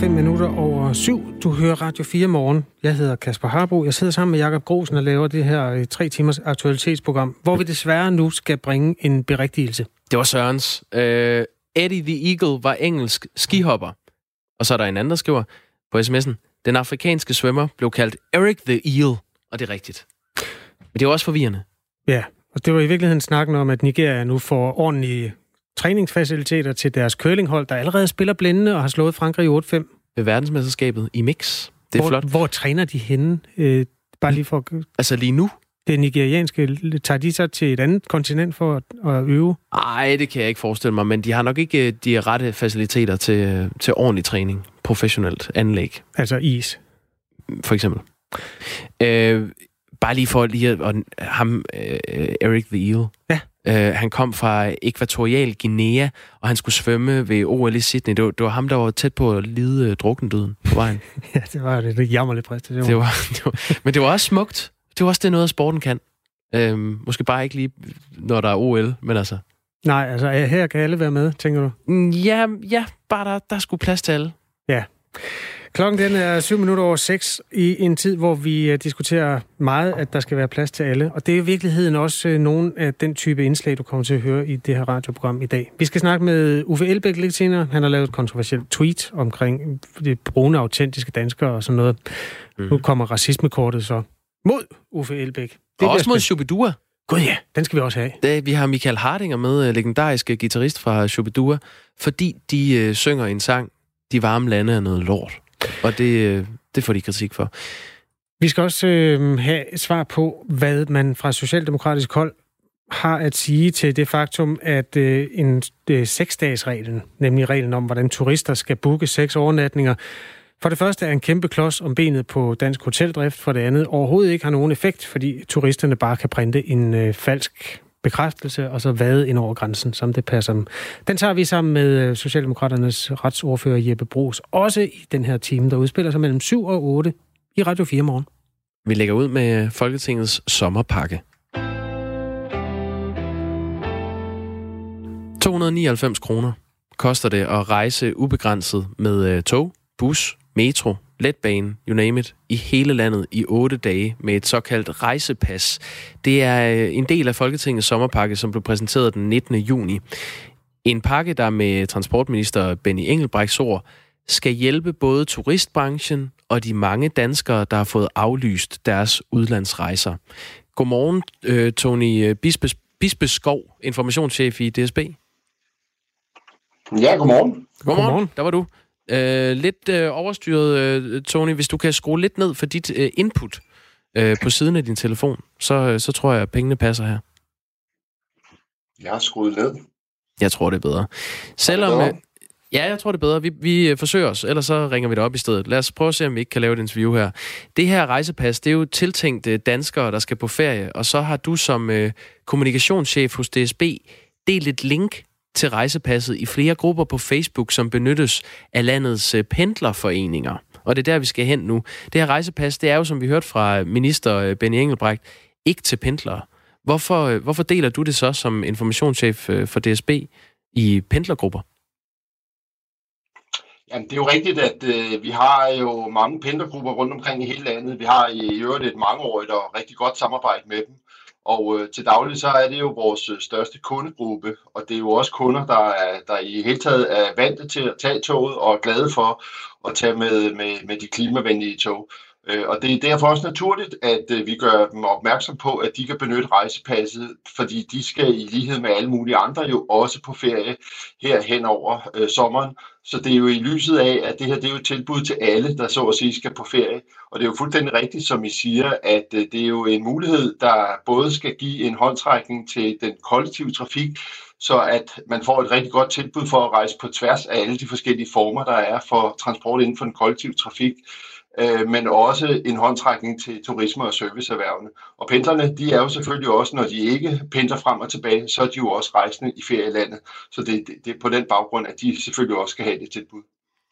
5 minutter over 7. Du hører Radio 4 morgen. Jeg hedder Kasper Harbo. Jeg sidder sammen med Jakob Grosen og laver det her øh, tre timers aktualitetsprogram, hvor vi desværre nu skal bringe en berigtigelse. Det var Sørens. Uh, Eddie the Eagle var engelsk skihopper. Og så er der en anden, der skriver på sms'en, den afrikanske svømmer blev kaldt Eric the Eel. Og det er rigtigt. Men det er også forvirrende. Ja, og det var i virkeligheden snakken om, at Nigeria nu får ordentlige træningsfaciliteter til deres curlinghold, der allerede spiller blændende og har slået Frankrig i 8-5. Ved verdensmesterskabet i mix. Det er hvor, flot. Hvor træner de henne? Øh, bare lige for... Altså lige nu? Det nigerianske, tager de så til et andet kontinent for at, at øve? Nej, det kan jeg ikke forestille mig, men de har nok ikke øh, de rette faciliteter til, øh, til ordentlig træning. Professionelt anlæg. Altså is? For eksempel. Øh, bare lige for lige at, og ham, øh, Eric the Eel. Ja. Øh, han kom fra Ekvatorial Guinea, og han skulle svømme ved OL i Sydney. Det var, det var ham, der var tæt på at lide uh, druknedøden på vejen. ja, det var det. Det jammerligt præstation. Det var, det var, men det var også smukt. Det var også det noget, sporten kan. Øhm, måske bare ikke lige, når der er OL, men altså... Nej, altså her kan alle være med, tænker du? Mm, ja, ja bare der, der skulle plads til alle. Ja. Klokken den er 7 minutter over 6 i en tid, hvor vi øh, diskuterer meget, at der skal være plads til alle. Og det er i virkeligheden også øh, nogle af den type indslag, du kommer til at høre i det her radioprogram i dag. Vi skal snakke med Uffe Elbæk lidt senere. Han har lavet et kontroversielt tweet omkring det brune, autentiske danskere og sådan noget. Mm. Nu kommer racismekortet så mod Uffe Elbæk. Det og også mod Shubidua. Gud ja, den skal vi også have. Det, vi har Michael Hardinger med, øh, legendariske guitarist fra Shubidua, fordi de øh, synger en sang, De varme lande er noget lort. Og det, øh, det får de kritik for. Vi skal også øh, have svar på, hvad man fra socialdemokratisk hold har at sige til det faktum, at øh, en øh, seksdagsreglen, nemlig reglen om, hvordan turister skal booke seks overnatninger, for det første er en kæmpe klods om benet på dansk hoteldrift, for det andet overhovedet ikke har nogen effekt, fordi turisterne bare kan printe en øh, falsk bekræftelse, og så vade ind over grænsen, som det passer. Den tager vi sammen med øh, Socialdemokraternes retsordfører Jeppe Brugs, også i den her time, der udspiller sig mellem 7 og 8 i Radio 4 morgen. Vi lægger ud med øh, Folketingets sommerpakke. 299 kroner koster det at rejse ubegrænset med øh, tog, bus, metro, letbane, you name it, i hele landet i otte dage med et såkaldt rejsepas. Det er øh, en del af Folketingets sommerpakke, som blev præsenteret den 19. juni. En pakke, der med transportminister Benny Engelbrechts ord skal hjælpe både turistbranchen og de mange danskere, der har fået aflyst deres udlandsrejser. Godmorgen, øh, Tony Bispe, Bispeskov, informationschef i DSB. Ja, godmorgen. Godmorgen. godmorgen. Der var du. Øh, lidt øh, overstyret, øh, Tony. Hvis du kan skrue lidt ned for dit øh, input øh, på siden af din telefon, så, øh, så tror jeg, at pengene passer her. Jeg har skruet ned. Jeg tror, det er bedre. Selvom... Øh, ja, jeg tror, det er bedre. Vi, vi øh, forsøger os, ellers så ringer vi det op i stedet. Lad os prøve at se, om vi ikke kan lave et interview her. Det her rejsepas, det er jo tiltænkt øh, danskere, der skal på ferie, og så har du som øh, kommunikationschef hos DSB delt et link til rejsepasset i flere grupper på Facebook, som benyttes af landets øh, pendlerforeninger. Og det er der, vi skal hen nu. Det her rejsepas, det er jo, som vi hørte fra minister øh, Benny Engelbrecht, ikke til pendlere. Hvorfor, øh, hvorfor deler du det så som informationschef for DSB i pendlergrupper? Jamen, det er jo rigtigt, at øh, vi har jo mange pendlergrupper rundt omkring i hele landet. Vi har i øvrigt et mangeårigt og rigtig godt samarbejde med dem. Og øh, til daglig så er det jo vores øh, største kundegruppe, og det er jo også kunder, der, er, der i hele taget er vant til at tage toget og er glade for at tage med, med, med de klimavenlige tog. Øh, og det er derfor også naturligt, at øh, vi gør dem opmærksom på, at de kan benytte rejsepasset, fordi de skal i lighed med alle mulige andre jo også på ferie her hen over øh, sommeren. Så det er jo i lyset af, at det her det er jo et tilbud til alle, der så at sige skal på ferie. Og det er jo fuldstændig rigtigt, som I siger, at øh, det er jo en mulighed, der både skal give en håndtrækning til den kollektive trafik, så at man får et rigtig godt tilbud for at rejse på tværs af alle de forskellige former, der er for transport inden for den kollektive trafik øh, men også en håndtrækning til turisme- og serviceerhvervene. Og pendlerne, de er jo selvfølgelig også, når de ikke pendler frem og tilbage, så er de jo også rejsende i ferielandet. Så det, det, det er på den baggrund, at de selvfølgelig også skal have det tilbud.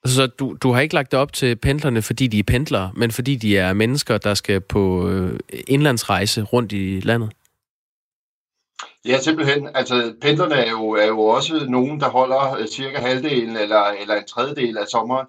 Så du, du har ikke lagt det op til pendlerne, fordi de er pendlere, men fordi de er mennesker, der skal på øh, indlandsrejse rundt i landet? Ja, simpelthen. Altså, pendlerne er jo, er jo også nogen, der holder cirka halvdelen eller, eller en tredjedel af sommeren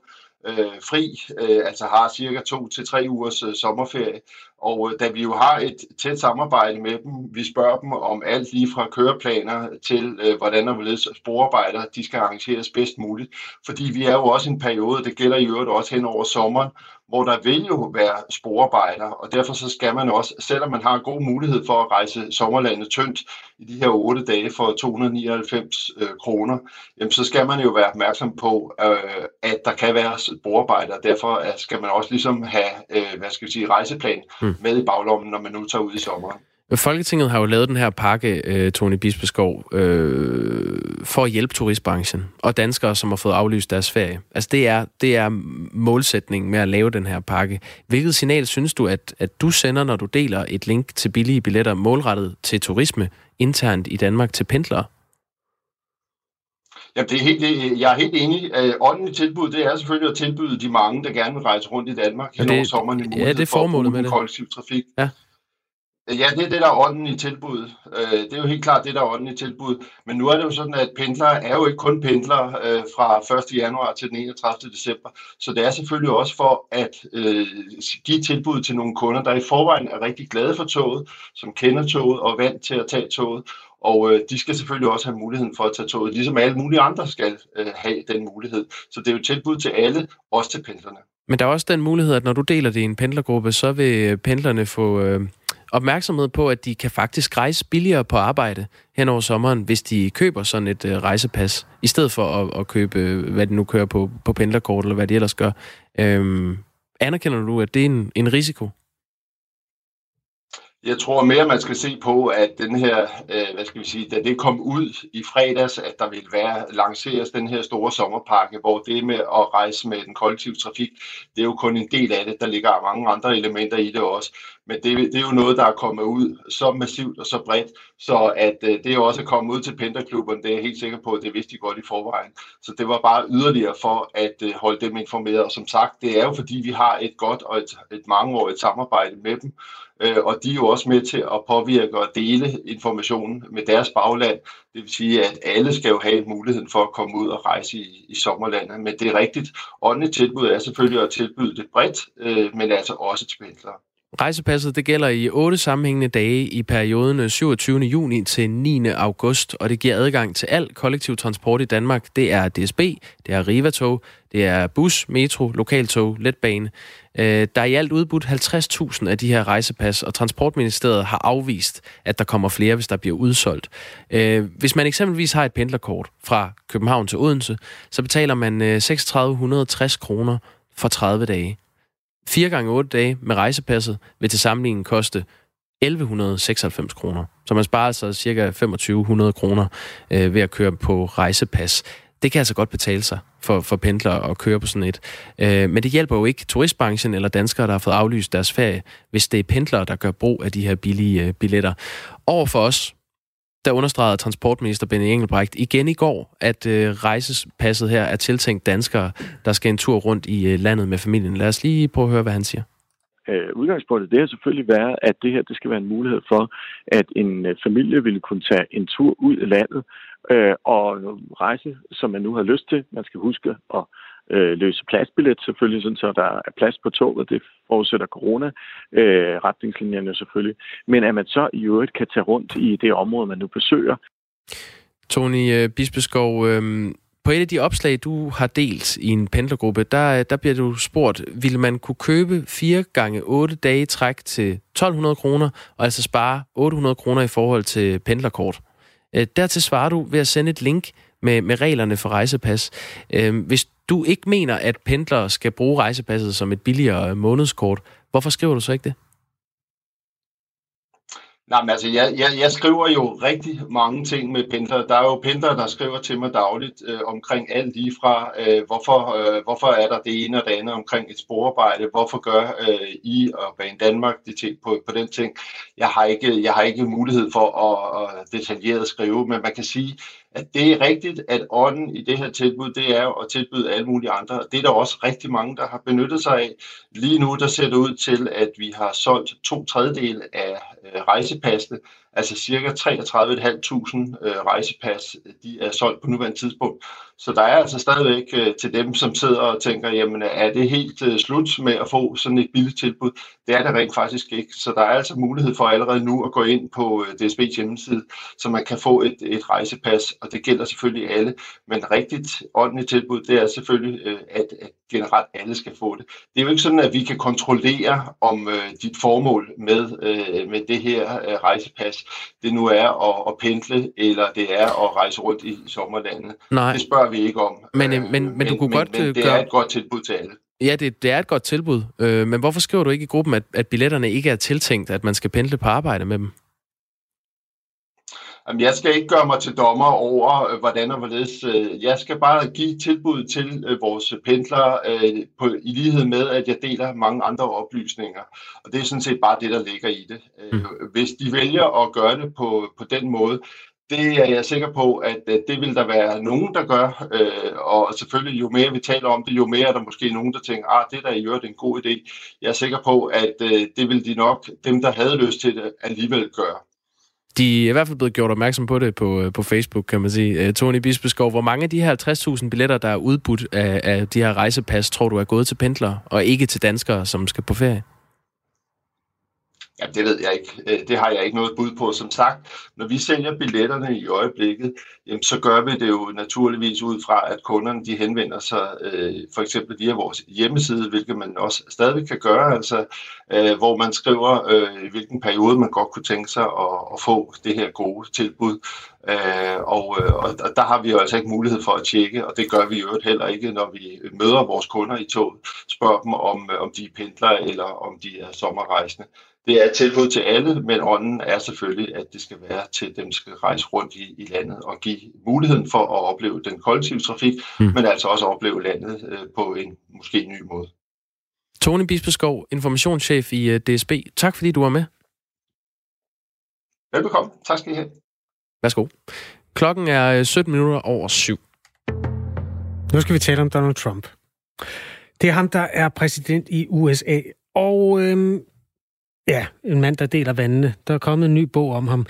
øh, fri, øh, altså har cirka to til tre ugers øh, sommerferie. Og øh, da vi jo har et tæt samarbejde med dem, vi spørger dem om alt lige fra køreplaner til, øh, hvordan og hvorledes sporarbejder, de skal arrangeres bedst muligt. Fordi vi er jo også i en periode, det gælder i øvrigt også hen over sommeren, hvor der vil jo være sporarbejder, og derfor så skal man også, selvom man har god mulighed for at rejse sommerlandet tyndt i de her otte dage for 299 øh, kroner, jamen så skal man jo være opmærksom på, øh, at der kan være sporarbejder, derfor øh, skal man også ligesom have, øh, hvad skal vi sige, rejseplan mm. med i baglommen, når man nu tager ud i sommeren. Folketinget har jo lavet den her pakke, øh, Tony Bispeskov, øh, for at hjælpe turistbranchen og danskere, som har fået aflyst deres ferie. Altså det er, det er målsætningen med at lave den her pakke. Hvilket signal synes du, at, at du sender, når du deler et link til billige billetter målrettet til turisme internt i Danmark til pendlere? Jamen, det er helt, jeg er helt enig. Øh, ånden i tilbud, det er selvfølgelig at tilbyde de mange, der gerne vil rejse rundt i Danmark ja, det, sommeren i ja, det er formålet med det. kollektiv trafik. Ja. Ja, det er det, der er ånden i tilbuddet. Øh, det er jo helt klart det, der er ånden i tilbuddet. Men nu er det jo sådan, at pendlere er jo ikke kun pendlere øh, fra 1. januar til den 31. december. Så det er selvfølgelig også for at øh, give tilbud til nogle kunder, der i forvejen er rigtig glade for toget, som kender toget og er vant til at tage toget. Og de skal selvfølgelig også have muligheden for at tage toget, ligesom alle mulige andre skal have den mulighed. Så det er jo tilbud til alle, også til pendlerne. Men der er også den mulighed, at når du deler det i en pendlergruppe, så vil pendlerne få... Øh opmærksomhed på, at de kan faktisk rejse billigere på arbejde hen over sommeren, hvis de køber sådan et øh, rejsepas, i stedet for at, at købe, øh, hvad de nu kører på, på pendlerkort, eller hvad de ellers gør. Øhm, anerkender du, at det er en, en risiko? Jeg tror mere, man skal se på, at den her, øh, hvad skal vi sige, da det kom ud i fredags, at der vil være lanceres den her store sommerpakke, hvor det med at rejse med den kollektive trafik, det er jo kun en del af det. Der ligger mange andre elementer i det også. Men det, det er jo noget, der er kommet ud så massivt og så bredt, så at øh, det er også er kommet ud til pendlerklubberne, det er jeg helt sikker på, at det vidste de godt i forvejen. Så det var bare yderligere for at øh, holde dem informeret. Og som sagt, det er jo fordi, vi har et godt og et, et mangeårigt samarbejde med dem, øh, og de er jo også med til at påvirke og dele informationen med deres bagland. Det vil sige, at alle skal jo have muligheden for at komme ud og rejse i, i sommerlandet. Men det er rigtigt. Åndeligt tilbud er selvfølgelig at tilbyde det bredt, øh, men altså også til pendlere. Rejsepasset det gælder i otte sammenhængende dage i perioden øh, 27. juni til 9. august, og det giver adgang til al kollektiv transport i Danmark. Det er DSB, det er Riva-tog, det er bus, metro, lokaltog, letbane. Øh, der er i alt udbudt 50.000 af de her rejsepas, og Transportministeriet har afvist, at der kommer flere, hvis der bliver udsolgt. Øh, hvis man eksempelvis har et pendlerkort fra København til Odense, så betaler man øh, 3660 kroner for 30 dage. 4 gange 8 dage med rejsepasset vil til sammenligning koste 1196 kroner. Så man sparer altså cirka 2500 kroner øh, ved at køre på rejsepas. Det kan altså godt betale sig for, for pendlere at køre på sådan et. Øh, men det hjælper jo ikke turistbranchen eller danskere, der har fået aflyst deres ferie, hvis det er pendlere, der gør brug af de her billige øh, billetter. Over for os, der understregede transportminister Benny Engelbrecht igen i går, at øh, rejsepasset her er tiltænkt danskere, der skal en tur rundt i øh, landet med familien. Lad os lige prøve at høre, hvad han siger. Øh, udgangspunktet det har selvfølgelig været, at det her det skal være en mulighed for, at en øh, familie ville kunne tage en tur ud af landet øh, og rejse, som man nu har lyst til. Man skal huske at øh, løse pladsbillet selvfølgelig, sådan, så der er plads på toget. Det forudsætter corona-retningslinjerne øh, selvfølgelig. Men at man så i øvrigt kan tage rundt i det område, man nu besøger. Tony øh, Bispeskov, øh, på et af de opslag, du har delt i en pendlergruppe, der, øh, der bliver du spurgt, vil man kunne købe 4 gange 8 dage træk til 1200 kroner, og altså spare 800 kroner i forhold til pendlerkort? Øh, dertil svarer du ved at sende et link med, med reglerne for rejsepas. Øh, hvis du ikke mener, at pendlere skal bruge rejsepasset som et billigere øh, månedskort, hvorfor skriver du så ikke det? Nej, men altså, jeg, jeg, jeg skriver jo rigtig mange ting med pendlere. Der er jo pendlere, der skriver til mig dagligt øh, omkring alt lige fra, øh, hvorfor, øh, hvorfor er der det ene og det andet omkring et sporarbejde, hvorfor gør øh, I og Bane Danmark det ting på, på den ting. Jeg har, ikke, jeg har ikke mulighed for at, at detaljeret skrive, men man kan sige, at det er rigtigt, at ånden i det her tilbud, det er at tilbyde alle mulige andre. Det er der også rigtig mange, der har benyttet sig af. Lige nu, der ser det ud til, at vi har solgt to tredjedel af øh, rejsepassene, Altså cirka 33.500 øh, rejsepas, de er solgt på nuværende tidspunkt. Så der er altså stadigvæk øh, til dem, som sidder og tænker, jamen er det helt øh, slut med at få sådan et billigt tilbud? Det er det rent faktisk ikke. Så der er altså mulighed for allerede nu at gå ind på øh, DSB's hjemmeside, så man kan få et, et rejsepas, og det gælder selvfølgelig alle. Men rigtigt ordentligt tilbud, det er selvfølgelig, øh, at, at generelt alle skal få det. Det er jo ikke sådan, at vi kan kontrollere, om øh, dit formål med, øh, med det her øh, rejsepas, det nu er at, at pendle, eller det er at rejse rundt i sommerlandet. Nej. Det spørger vi ikke om. Men, øh, men, men, men du kunne men, godt men det gøre... er et godt tilbud til alle. Ja, det, det er et godt tilbud. Øh, men hvorfor skriver du ikke i gruppen, at, at billetterne ikke er tiltænkt, at man skal pendle på arbejde med dem? Jamen, jeg skal ikke gøre mig til dommer over, øh, hvordan og hvorledes. Øh, jeg skal bare give tilbud til øh, vores pendlere på, i lighed med, at jeg deler mange andre oplysninger. Og det er sådan set bare det, der ligger i det. Mm. Hvis de vælger at gøre det på, på den måde, det er jeg sikker på, at øh, det vil der være nogen, der gør, øh, og selvfølgelig jo mere vi taler om det, jo mere er der måske nogen, der tænker, ah, det der i øvrigt en god idé. Jeg er sikker på, at øh, det vil de nok, dem der havde lyst til det, alligevel gøre. De er i hvert fald blevet gjort opmærksom på det på, på Facebook, kan man sige. Tony Bispeskov, hvor mange af de her 50.000 billetter, der er udbudt af, af de her rejsepas, tror du er gået til pendlere, og ikke til danskere, som skal på ferie? Ja, det ved jeg ikke. Øh, det har jeg ikke noget bud på. Som sagt, når vi sælger billetterne i øjeblikket, jamen, så gør vi det jo naturligvis ud fra, at kunderne de henvender sig øh, for eksempel via vores hjemmeside, hvilket man også stadig kan gøre, altså, øh, hvor man skriver, øh, i hvilken periode man godt kunne tænke sig at, at få det her gode tilbud. Øh, og, øh, og der har vi jo altså ikke mulighed for at tjekke, og det gør vi jo heller ikke, når vi møder vores kunder i toget, spørger dem, om, øh, om de er pendlere eller om de er sommerrejsende. Det er et tilbud til alle, men ånden er selvfølgelig, at det skal være til dem, der skal rejse rundt i, i landet og give muligheden for at opleve den kollektive trafik, mm. men altså også opleve landet øh, på en måske ny måde. Tony Bispeskov, informationschef i øh, DSB. Tak fordi du var med. Velbekomme. Tak skal I have. Værsgo. Klokken er 17 øh, minutter over syv. Nu skal vi tale om Donald Trump. Det er ham, der er præsident i USA. Og øhm, Ja, en mand, der deler vandene. Der er kommet en ny bog om ham,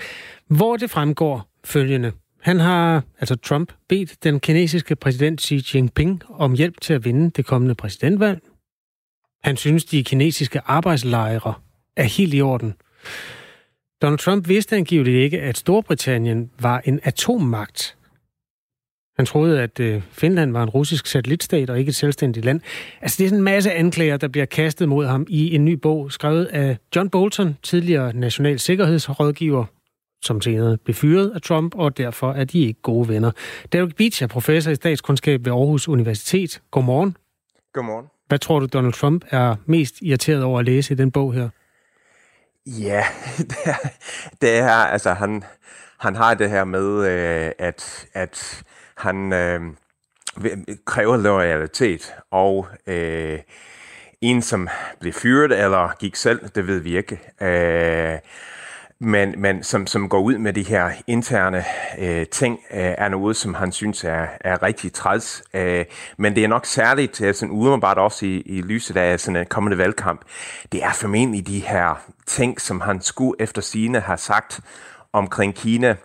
hvor det fremgår følgende. Han har, altså Trump, bedt den kinesiske præsident Xi Jinping om hjælp til at vinde det kommende præsidentvalg. Han synes, de kinesiske arbejdslejre er helt i orden. Donald Trump vidste angiveligt ikke, at Storbritannien var en atommagt, han troede, at øh, Finland var en russisk satellitstat og ikke et selvstændigt land. Altså, det er sådan en masse anklager, der bliver kastet mod ham i en ny bog, skrevet af John Bolton, tidligere national sikkerhedsrådgiver, som senere blev fyret af Trump, og derfor er de ikke gode venner. Derek Beach er professor i statskundskab ved Aarhus Universitet. Godmorgen. Godmorgen. Hvad tror du, Donald Trump er mest irriteret over at læse i den bog her? Ja, det er, det er altså han, han har det her med, øh, at, at han øh, kræver loyalitet, og øh, en, som blev fyret eller gik selv, det ved vi ikke. Øh, men, men som, som går ud med de her interne øh, ting, øh, er noget, som han synes er, er rigtig træls. Øh, men det er nok særligt, øh, sådan udenbart også i, i lyset af sådan en kommende valgkamp, det er formentlig de her ting, som han skulle efter sine har sagt omkring Kina,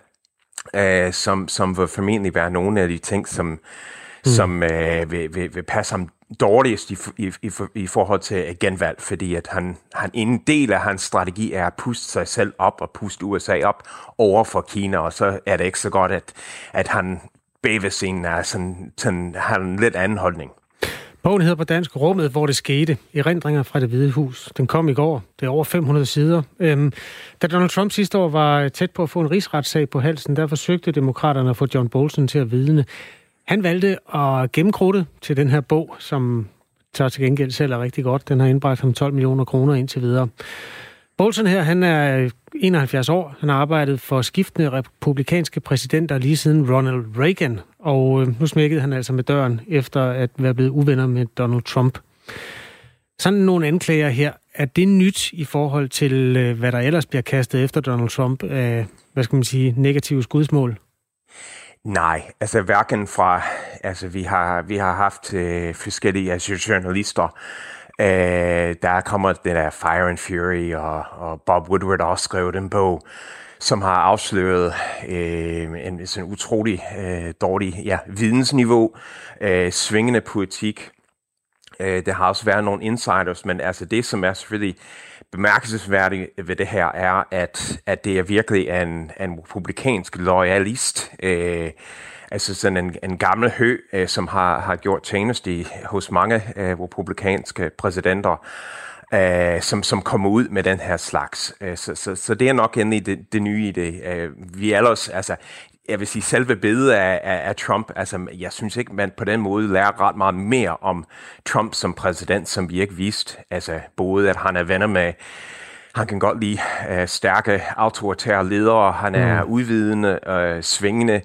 øh, som, som vil formentlig være nogle af de ting, som, mm. som øh, vil, vil, vil passe ham dårligst i, i, i, i forhold til genvalg, fordi at han, han, en del af hans strategi er at puste sig selv op og puste USA op over for Kina, og så er det ikke så godt, at, at han bagved scenen er sådan, sådan, har en lidt anden holdning. Bogen hedder på dansk Rummet, hvor det skete. Erindringer fra det hvide hus. Den kom i går. Det er over 500 sider. Øhm, da Donald Trump sidste år var tæt på at få en rigsretssag på halsen, der forsøgte demokraterne at få John Bolton til at vidne. Han valgte at gennemkrutte til den her bog, som så til gengæld selv rigtig godt. Den har indbragt ham 12 millioner kroner indtil videre. Bolton her, han er 71 år. Han har arbejdet for skiftende republikanske præsidenter lige siden Ronald Reagan. Og øh, nu smækkede han altså med døren efter at være blevet uvenner med Donald Trump. Sådan nogle anklager her. Er det nyt i forhold til, øh, hvad der ellers bliver kastet efter Donald Trump af, hvad skal man sige, negative skudsmål? Nej, altså hverken fra, altså vi har, vi har haft øh, forskellige altså, journalister, Øh, der kommer den der Fire and Fury, og, og Bob Woodward også skrev den bog, som har afsløret øh, en sådan utrolig øh, dårlig ja, vidensniveau, øh, svingende politik. Øh, der har også været nogle insiders, men altså det, som er selvfølgelig bemærkelsesværdigt ved det her, er, at, at det er virkelig en, en republikansk loyalist, øh, altså sådan en, en gammel hø, øh, som har, har gjort tjeneste hos mange øh, republikanske præsidenter, øh, som, som kommer ud med den her slags. Øh, så, så, så det er nok endelig det, det nye i det. Øh, vi ellers, altså, jeg vil sige, selve billedet af, af, af Trump, altså, jeg synes ikke, man på den måde lærer ret meget mere om Trump som præsident, som vi ikke vidste. Altså, både at han er venner med han kan godt lide uh, stærke, autoritære ledere. Han er mm. udvidende, uh, svingende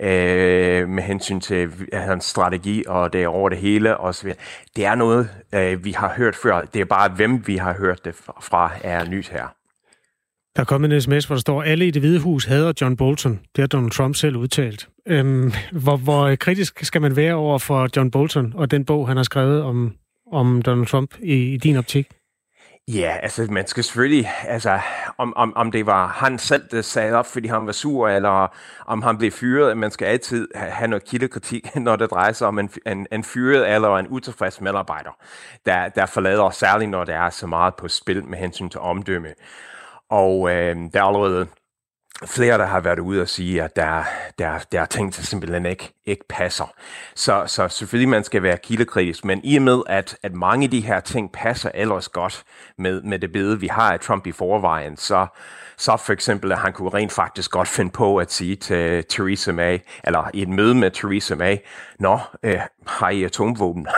øh, med hensyn til hans strategi, og det er over det hele. osv. det er noget, øh, vi har hørt før. Det er bare, hvem vi har hørt det fra, er nyt her. Der er kommet en sms, hvor der står, alle i det hvide hus hader John Bolton. Det har Donald Trump selv udtalt. Øhm, hvor, hvor kritisk skal man være over for John Bolton og den bog, han har skrevet om, om Donald Trump i, i din optik? Ja, altså man skal selvfølgelig, altså om, om, om det var han selv, der sagde op, fordi han var sur, eller om han blev fyret, man skal altid have noget kildekritik, når det drejer sig om en, en, en fyret eller en utilfreds medarbejder, der, der forlader, særligt når der er så meget på spil med hensyn til omdømme. Og øh, der er allerede flere, der har været ude og sige, at der, der, der er ting, der simpelthen ikke, ikke passer. Så, så selvfølgelig man skal være kildekritisk, men i og med, at, at mange af de her ting passer ellers godt med, med det billede, vi har af Trump i forvejen, så, så for eksempel, at han kunne rent faktisk godt finde på at sige til Theresa May, eller i et møde med Theresa May, Nå, øh, har I atomvåben?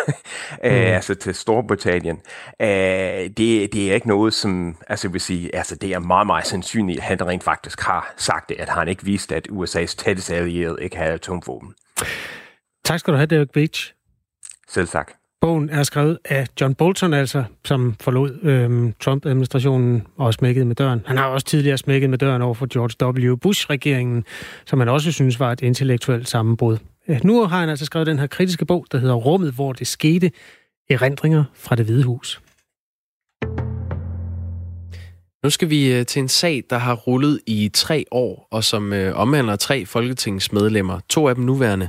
Øh, mm. altså til Storbritannien. Øh, det, det er ikke noget, som, altså vil sige, altså det er meget, meget sandsynligt, at han rent faktisk har sagt det, at han ikke vidste, at USA's tætteste allierede ikke havde atomvåben. Tak skal du have, Derek Beach. Selv tak. Bogen er skrevet af John Bolton, altså, som forlod øhm, Trump-administrationen og smækkede med døren. Han har også tidligere smækket med døren over for George W. Bush-regeringen, som han også synes var et intellektuelt sammenbrud. Nu har han altså skrevet den her kritiske bog, der hedder Rummet, hvor det skete. Erindringer fra det hvide hus. Nu skal vi øh, til en sag, der har rullet i tre år, og som øh, omhandler tre folketingsmedlemmer. To af dem nuværende.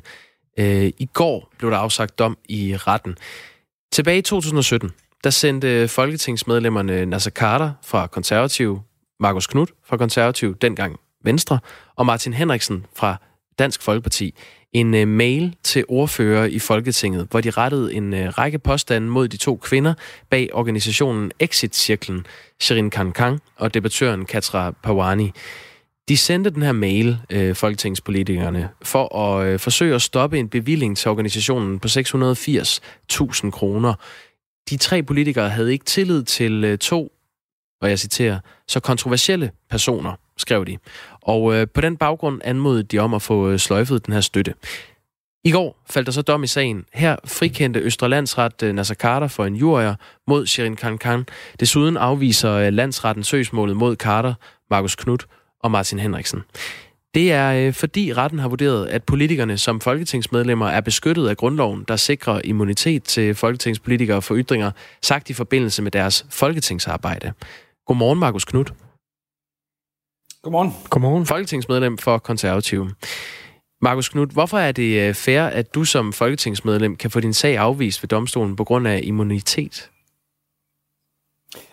Øh, I går blev der afsagt dom i retten. Tilbage i 2017, der sendte folketingsmedlemmerne Nasser Carter fra Konservativ, Markus Knudt fra Konservativ, dengang Venstre, og Martin Henriksen fra Dansk Folkeparti en øh, mail til ordfører i Folketinget, hvor de rettede en øh, række påstande mod de to kvinder bag organisationen Exit-cirklen, Sherin Kang og debattøren Katra Pawani. De sendte den her mail, øh, folketingspolitikerne, for at øh, forsøge at stoppe en bevilling til organisationen på 680.000 kroner. De tre politikere havde ikke tillid til øh, to, og jeg citerer, så kontroversielle personer, skrev de. Og øh, på den baggrund anmodede de om at få øh, sløjfet den her støtte. I går faldt der så dom i sagen. Her frikendte Østre Landsret øh, Nasser Carter for en jurier mod Sherin Khan Khan. Desuden afviser øh, landsretten søgsmålet mod Carter, Markus Knudt og Martin Henriksen. Det er øh, fordi retten har vurderet, at politikerne som folketingsmedlemmer er beskyttet af grundloven, der sikrer immunitet til folketingspolitikere for ytringer, sagt i forbindelse med deres folketingsarbejde. Godmorgen, Markus Knudt. Godmorgen. Godmorgen. Folketingsmedlem for Konservative. Markus Knudt, hvorfor er det øh, fair, at du som folketingsmedlem kan få din sag afvist ved domstolen på grund af immunitet?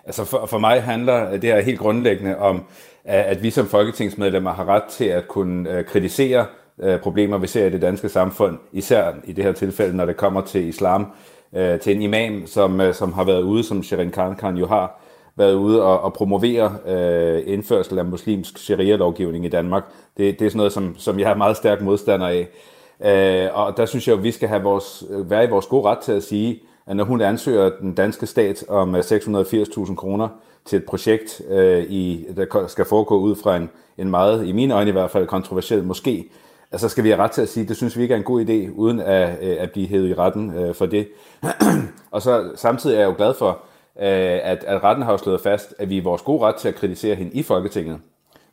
Altså for, for mig handler det her helt grundlæggende om, at vi som folketingsmedlemmer har ret til at kunne øh, kritisere øh, problemer, vi ser i det danske samfund, især i det her tilfælde, når det kommer til islam, øh, til en imam, som, som har været ude, som Sherin Khan jo har, været ude og, og promovere øh, indførsel af muslimsk sharia-lovgivning i Danmark. Det, det er sådan noget, som, som jeg er meget stærk modstander af. Øh, og der synes jeg, at vi skal have vores, være i vores gode ret til at sige, at når hun ansøger den danske stat om øh, 680.000 kroner til et projekt, øh, i, der skal foregå ud fra en, en meget, i mine øjne i hvert fald, kontroversiel moské, altså skal vi have ret til at sige, at det synes vi ikke er en god idé, uden at, øh, at blive hævet i retten øh, for det. og så samtidig er jeg jo glad for, Øh, at, at retten har jo slået fast, at vi er vores gode ret til at kritisere hende i Folketinget.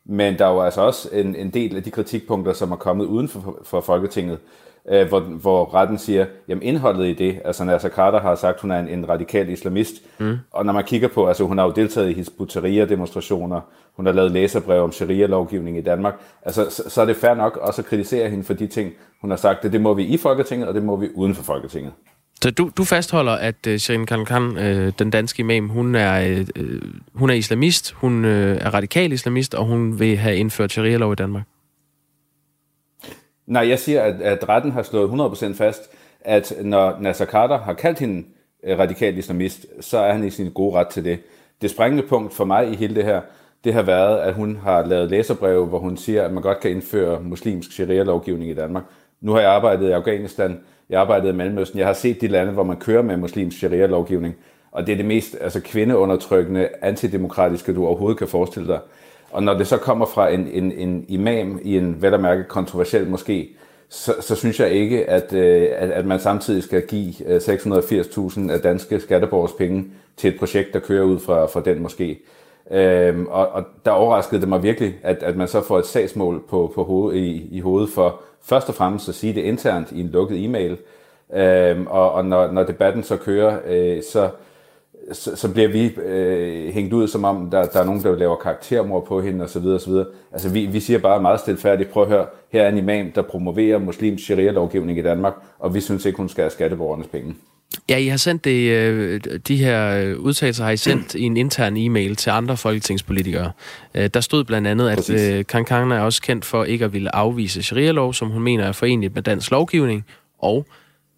Men der er jo altså også en, en del af de kritikpunkter, som er kommet uden for, for Folketinget, øh, hvor, hvor retten siger, jamen indholdet i det, altså Nasser Carter har sagt, hun er en, en radikal islamist, mm. og når man kigger på, altså hun har jo deltaget i Hizb demonstrationer hun har lavet læserbrev om sharia-lovgivning i Danmark, altså så, så er det fair nok også at kritisere hende for de ting, hun har sagt, det, det må vi i Folketinget, og det må vi uden for Folketinget. Så du, du fastholder, at uh, Shirin Khan, uh, den danske imam, hun er, uh, hun er islamist, hun uh, er radikal islamist, og hun vil have indført sharia-lov i Danmark? Nej, jeg siger, at, at retten har slået 100% fast, at når Nasser Carter har kaldt hende øh, radikal islamist, så er han i sin gode ret til det. Det springende punkt for mig i hele det her, det har været, at hun har lavet læserbreve, hvor hun siger, at man godt kan indføre muslimsk sharia-lovgivning i Danmark. Nu har jeg arbejdet i Afghanistan, jeg har arbejdet i Mellemøsten, jeg har set de lande, hvor man kører med muslimsk sharia-lovgivning, og det er det mest altså, kvindeundertrykkende, antidemokratiske, du overhovedet kan forestille dig. Og når det så kommer fra en, en, en imam i en vel at mærke kontroversiel moské, så, så synes jeg ikke, at, øh, at, at man samtidig skal give øh, 680.000 af danske skatteborgers penge til et projekt, der kører ud fra, fra den moské. Øhm, og, og der overraskede det mig virkelig, at, at man så får et sagsmål på, på hoved, i, i hovedet for først og fremmest at sige det internt i en lukket e-mail. Øhm, og og når, når debatten så kører, øh, så, så, så bliver vi øh, hængt ud, som om der, der er nogen, der laver karaktermord på hende osv. osv. Altså vi, vi siger bare meget stilfærdigt, prøv at høre, her er en imam, der promoverer muslims sharia-lovgivning i Danmark, og vi synes ikke, hun skal have skatteborgernes penge. Ja, I har sendt det, øh, de her udtalelser har I sendt i en intern e-mail til andre folketingspolitikere. Øh, der stod blandt andet, at Præcis. Kang er også kendt for ikke at ville afvise sharia-lov, som hun mener er forenligt med dansk lovgivning, og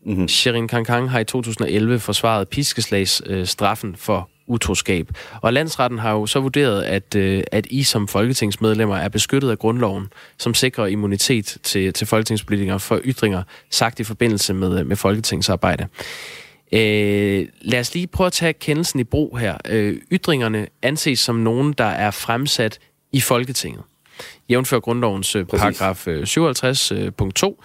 Mm-hmm. Sherin Kankang har i 2011 forsvaret piskeslagsstraffen øh, for utroskab. Og landsretten har jo så vurderet, at, øh, at I som folketingsmedlemmer er beskyttet af grundloven, som sikrer immunitet til, til folketingspolitikere for ytringer sagt i forbindelse med, øh, med folketingsarbejde. Øh, lad os lige prøve at tage kendelsen i brug her. Øh, ytringerne anses som nogen, der er fremsat i Folketinget. Jævnfør grundlovens øh, Præcis. paragraf øh, 57.2.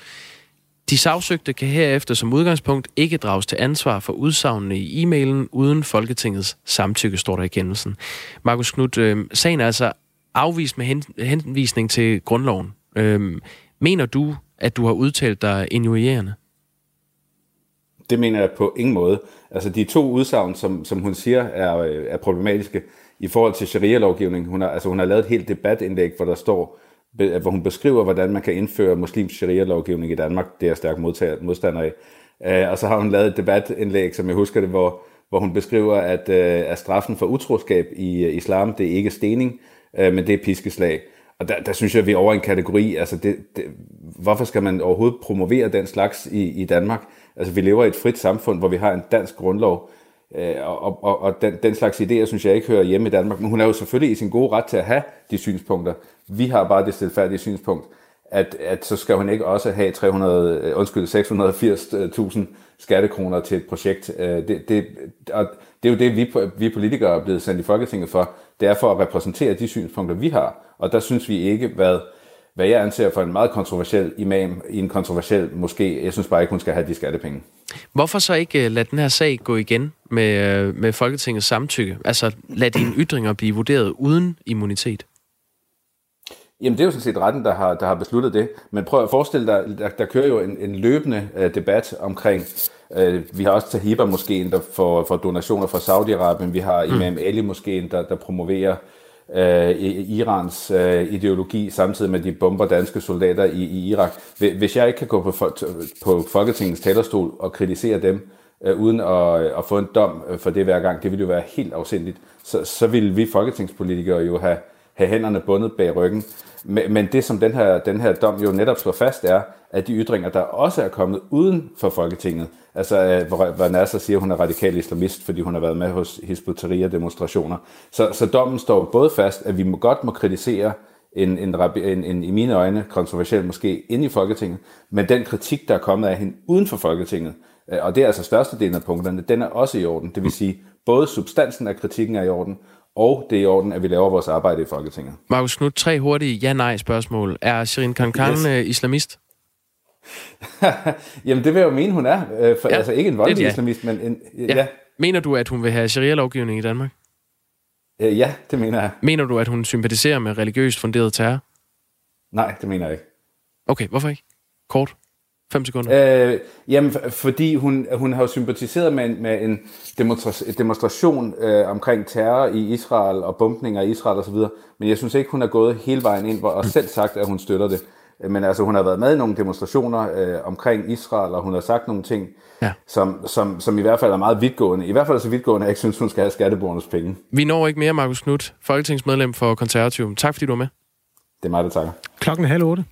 De sagsøgte kan herefter som udgangspunkt ikke drages til ansvar for udsagnene i e-mailen uden Folketingets samtykke, står der i kendelsen. Markus Knudt, øh, sagen er altså afvist med hen, henvisning til grundloven. Øh, mener du, at du har udtalt dig injurierende? Det mener jeg på ingen måde. Altså de to udsagn, som, som hun siger, er, øh, er problematiske i forhold til sharia-lovgivning. Hun har, altså, hun har lavet et helt debatindlæg, hvor der står, hvor hun beskriver, hvordan man kan indføre muslimsk sharia-lovgivning i Danmark. Det er jeg stærk modstander af. Øh, og så har hun lavet et debatindlæg, som jeg husker det, hvor, hvor hun beskriver, at, uh, at straffen for utroskab i øh, islam, det er ikke stening, men det er piskeslag. Og der, der synes jeg, at vi er over en kategori. Altså det, det, hvorfor skal man overhovedet promovere den slags i, i Danmark? Altså, vi lever i et frit samfund, hvor vi har en dansk grundlov, øh, og, og, og den, den slags idéer, synes jeg ikke hører hjemme i Danmark. Men hun er jo selvfølgelig i sin gode ret til at have de synspunkter. Vi har bare det stilfærdige synspunkt, at, at så skal hun ikke også have 300, øh, undskyld, 680.000 øh, skattekroner til et projekt. Øh, det, det, og det er jo det, vi, vi politikere er blevet sendt i Folketinget for. Det er for at repræsentere de synspunkter, vi har. Og der synes vi ikke, hvad hvad jeg anser for en meget kontroversiel imam i en kontroversiel moské. Jeg synes bare ikke, hun skal have de skattepenge. Hvorfor så ikke øh, lade den her sag gå igen med, øh, med Folketingets samtykke? Altså lad dine ytringer blive vurderet uden immunitet? Jamen det er jo sådan set retten, der har, der har besluttet det. Men prøv at forestille dig, der, der kører jo en, en løbende uh, debat omkring, uh, vi har også Tahiba moskeen, der får, får donationer fra Saudi-Arabien, vi har mm. Imam Ali moskeen, der, der promoverer øh, Øh, Irans øh, ideologi, samtidig med at de bomber danske soldater i, i Irak. Hvis jeg ikke kan gå på, på Folketingets talerstol og kritisere dem, øh, uden at, øh, at få en dom øh, for det hver gang, det ville jo være helt afsindigt, så, så ville vi folketingspolitikere jo have, have hænderne bundet bag ryggen. Men, men det, som den her, den her dom jo netop slår fast, er, at de ytringer, der også er kommet uden for Folketinget, altså øh, hvor, hvor Nasser siger, at hun er radikal islamist, fordi hun har været med hos Hizb demonstrationer Så, så dommen står både fast, at vi må godt må kritisere en, en, en, en i mine øjne kontroversiel måske inde i Folketinget, men den kritik, der er kommet af hende uden for Folketinget, øh, og det er altså størstedelen af punkterne, den er også i orden. Det vil sige, både substansen af kritikken er i orden, og det er i orden, at vi laver vores arbejde i Folketinget. Markus Knudt, tre hurtige ja-nej-spørgsmål. Er Shirin Kankan yes. Øh, islamist? Jamen, det vil jeg jo mene, hun er. Øh, for, ja, altså ikke en voldelig ja. islamist, men en... Ja. ja. Mener du, at hun vil have sharia-lovgivning i Danmark? Øh, ja, det mener jeg. Mener du, at hun sympatiserer med religiøst funderet terror? Nej, det mener jeg ikke. Okay, hvorfor ikke? Kort. 5 sekunder. Øh, jamen, fordi hun, hun har jo sympatiseret med en, med en demonstra- demonstration øh, omkring terror i Israel og bumpninger i Israel osv., men jeg synes ikke, hun er gået hele vejen ind og selv sagt, at hun støtter det. Men altså, hun har været med i nogle demonstrationer øh, omkring Israel, og hun har sagt nogle ting, ja. som, som, som i hvert fald er meget vidtgående. I hvert fald er så vidtgående, at jeg ikke synes, hun skal have skatteborgernes penge. Vi når ikke mere, Markus Knudt, folketingsmedlem for Konservativ. Tak fordi du var med. Det er mig, der takker. Klokken er halv otte.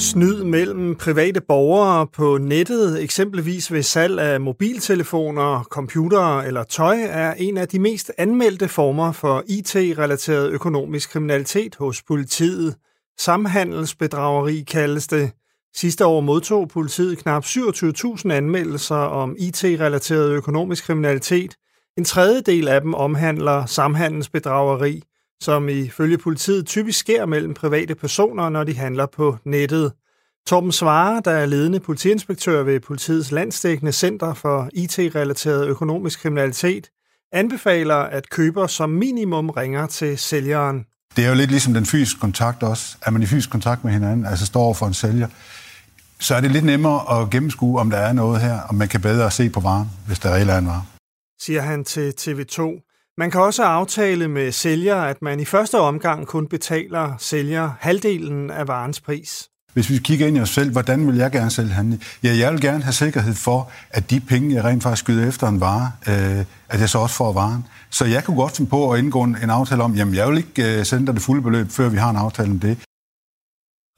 Snyd mellem private borgere på nettet, eksempelvis ved salg af mobiltelefoner, computere eller tøj, er en af de mest anmeldte former for IT-relateret økonomisk kriminalitet hos politiet. Samhandelsbedrageri kaldes det. Sidste år modtog politiet knap 27.000 anmeldelser om IT-relateret økonomisk kriminalitet. En tredjedel af dem omhandler samhandelsbedrageri som ifølge politiet typisk sker mellem private personer, når de handler på nettet. Torben Svare, der er ledende politiinspektør ved politiets landsdækkende center for IT-relateret økonomisk kriminalitet, anbefaler, at køber som minimum ringer til sælgeren. Det er jo lidt ligesom den fysiske kontakt også. Er man i fysisk kontakt med hinanden, altså står for en sælger, så er det lidt nemmere at gennemskue, om der er noget her, og man kan bedre se på varen, hvis der reelt er en vare. Siger han til TV2. Man kan også aftale med sælger, at man i første omgang kun betaler sælger halvdelen af varens pris. Hvis vi kigger ind i os selv, hvordan vil jeg gerne selv handle? Ja, jeg vil gerne have sikkerhed for, at de penge, jeg rent faktisk skyder efter en vare, øh, at jeg så også får varen. Så jeg kunne godt finde på at indgå en aftale om, jamen jeg vil ikke øh, sende dig det fulde beløb, før vi har en aftale om det.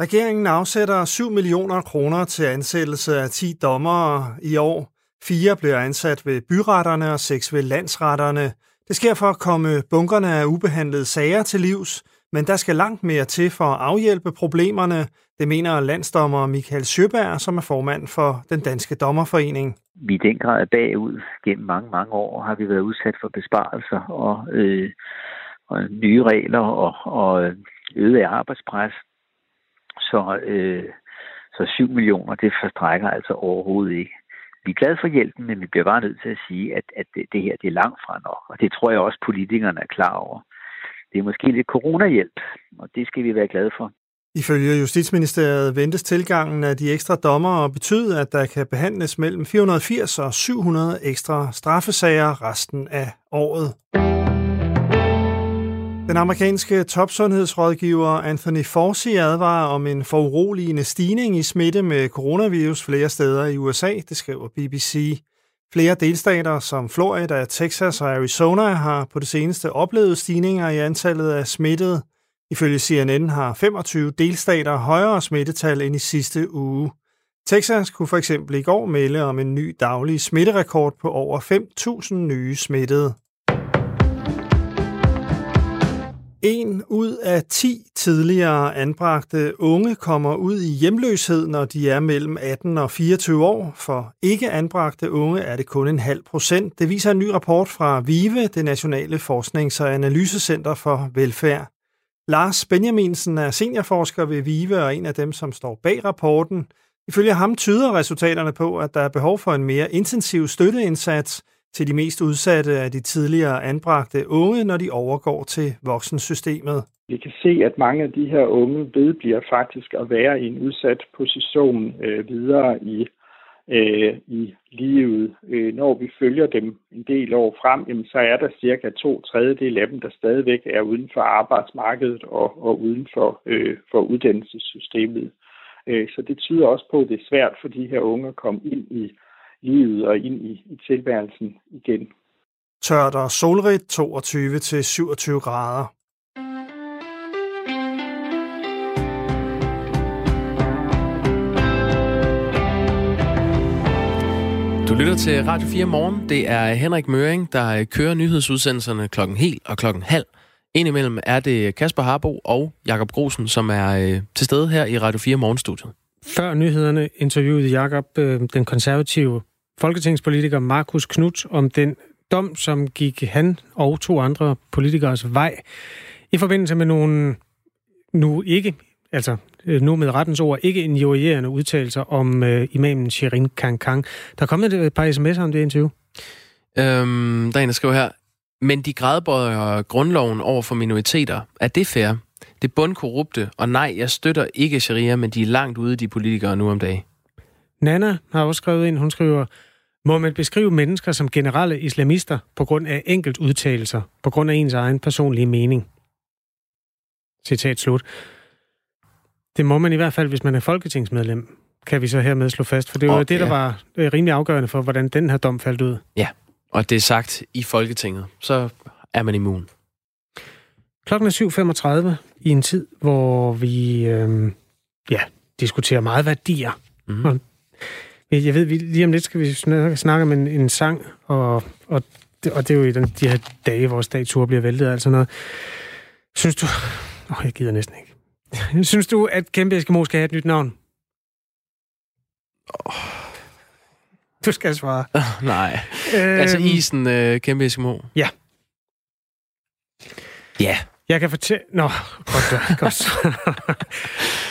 Regeringen afsætter 7 millioner kroner til ansættelse af 10 dommere i år. Fire bliver ansat ved byretterne og seks ved landsretterne. Det sker for at komme bunkerne af ubehandlede sager til livs, men der skal langt mere til for at afhjælpe problemerne, det mener landsdommer Michael Sjøberg, som er formand for den danske dommerforening. Vi i den grad er bagud. Gennem mange, mange år har vi været udsat for besparelser og, øh, og nye regler og, og øh, øget arbejdspres. Så, øh, så 7 millioner, det forstrækker altså overhovedet ikke vi er glade for hjælpen, men vi bliver bare nødt til at sige, at, at det, det her det er langt fra nok. Og det tror jeg også, politikerne er klar over. Det er måske lidt coronahjælp, og det skal vi være glade for. Ifølge Justitsministeriet ventes tilgangen af de ekstra dommer og betyde, at der kan behandles mellem 480 og 700 ekstra straffesager resten af året. Den amerikanske topsundhedsrådgiver Anthony Fauci advarer om en foruroligende stigning i smitte med coronavirus flere steder i USA, det skriver BBC. Flere delstater som Florida, Texas og Arizona har på det seneste oplevet stigninger i antallet af smittede. Ifølge CNN har 25 delstater højere smittetal end i sidste uge. Texas kunne for eksempel i går melde om en ny daglig smitterekord på over 5.000 nye smittede. En ud af 10 tidligere anbragte unge kommer ud i hjemløshed, når de er mellem 18 og 24 år. For ikke anbragte unge er det kun en halv procent. Det viser en ny rapport fra VIVE, det Nationale Forsknings- og Analysecenter for Velfærd. Lars Benjaminsen er seniorforsker ved VIVE og en af dem, som står bag rapporten. Ifølge ham tyder resultaterne på, at der er behov for en mere intensiv støtteindsats – til de mest udsatte af de tidligere anbragte unge, når de overgår til voksensystemet. Vi kan se, at mange af de her unge vedbliver faktisk at være i en udsat position øh, videre i, øh, i livet. Øh, når vi følger dem en del år frem, jamen, så er der cirka to tredjedel af dem, der stadigvæk er uden for arbejdsmarkedet og, og uden for, øh, for uddannelsessystemet. Øh, så det tyder også på, at det er svært for de her unge at komme ind i livet og ind i, i tilværelsen igen. Tørt og solrigt 22-27 grader. Du lytter til Radio 4 Morgen. Det er Henrik Møring, der kører nyhedsudsendelserne klokken helt og klokken halv. Indimellem er det Kasper Harbo og Jakob Grosen, som er øh, til stede her i Radio 4 Morgenstudiet. Før nyhederne interviewede Jakob øh, den konservative folketingspolitiker Markus Knudt om den dom, som gik han og to andre politikers vej i forbindelse med nogle nu ikke, altså øh, nu med rettens ord, ikke injurierende udtalelser om øh, imamen Shirin Kankang. Der er kommet et par sms'er om det interview. Øhm, der er en, der skriver her, men de gradbøjer grundloven over for minoriteter. Er det fair? Det er bundkorrupte, og nej, jeg støtter ikke sharia, men de er langt ude, de politikere nu om dagen. Nana har også skrevet ind, hun skriver, må man beskrive mennesker som generelle islamister på grund af enkelt udtalelser, på grund af ens egen personlige mening? Citat slut. Det må man i hvert fald, hvis man er folketingsmedlem, kan vi så hermed slå fast. For det var okay. det, der var øh, rimelig afgørende for, hvordan den her dom faldt ud. Ja, og det er sagt i Folketinget. Så er man immun. Klokken er 7.35 i en tid, hvor vi øh, ja, diskuterer meget værdier. Mm-hmm. Og jeg ved, vi, lige om lidt skal vi snakke, om en, en sang, og, og, det, og det er jo i den, de her dage, hvor statuer bliver væltet og alt sådan noget. Synes du... Åh, oh, jeg gider næsten ikke. Synes du, at Kæmpe Eskimo skal have et nyt navn? Oh. Du skal svare. Oh, nej. Øhm, altså isen øh, Kæmpe Eskimo? Ja. Ja. Jeg kan fortælle... Nå, godt, godt.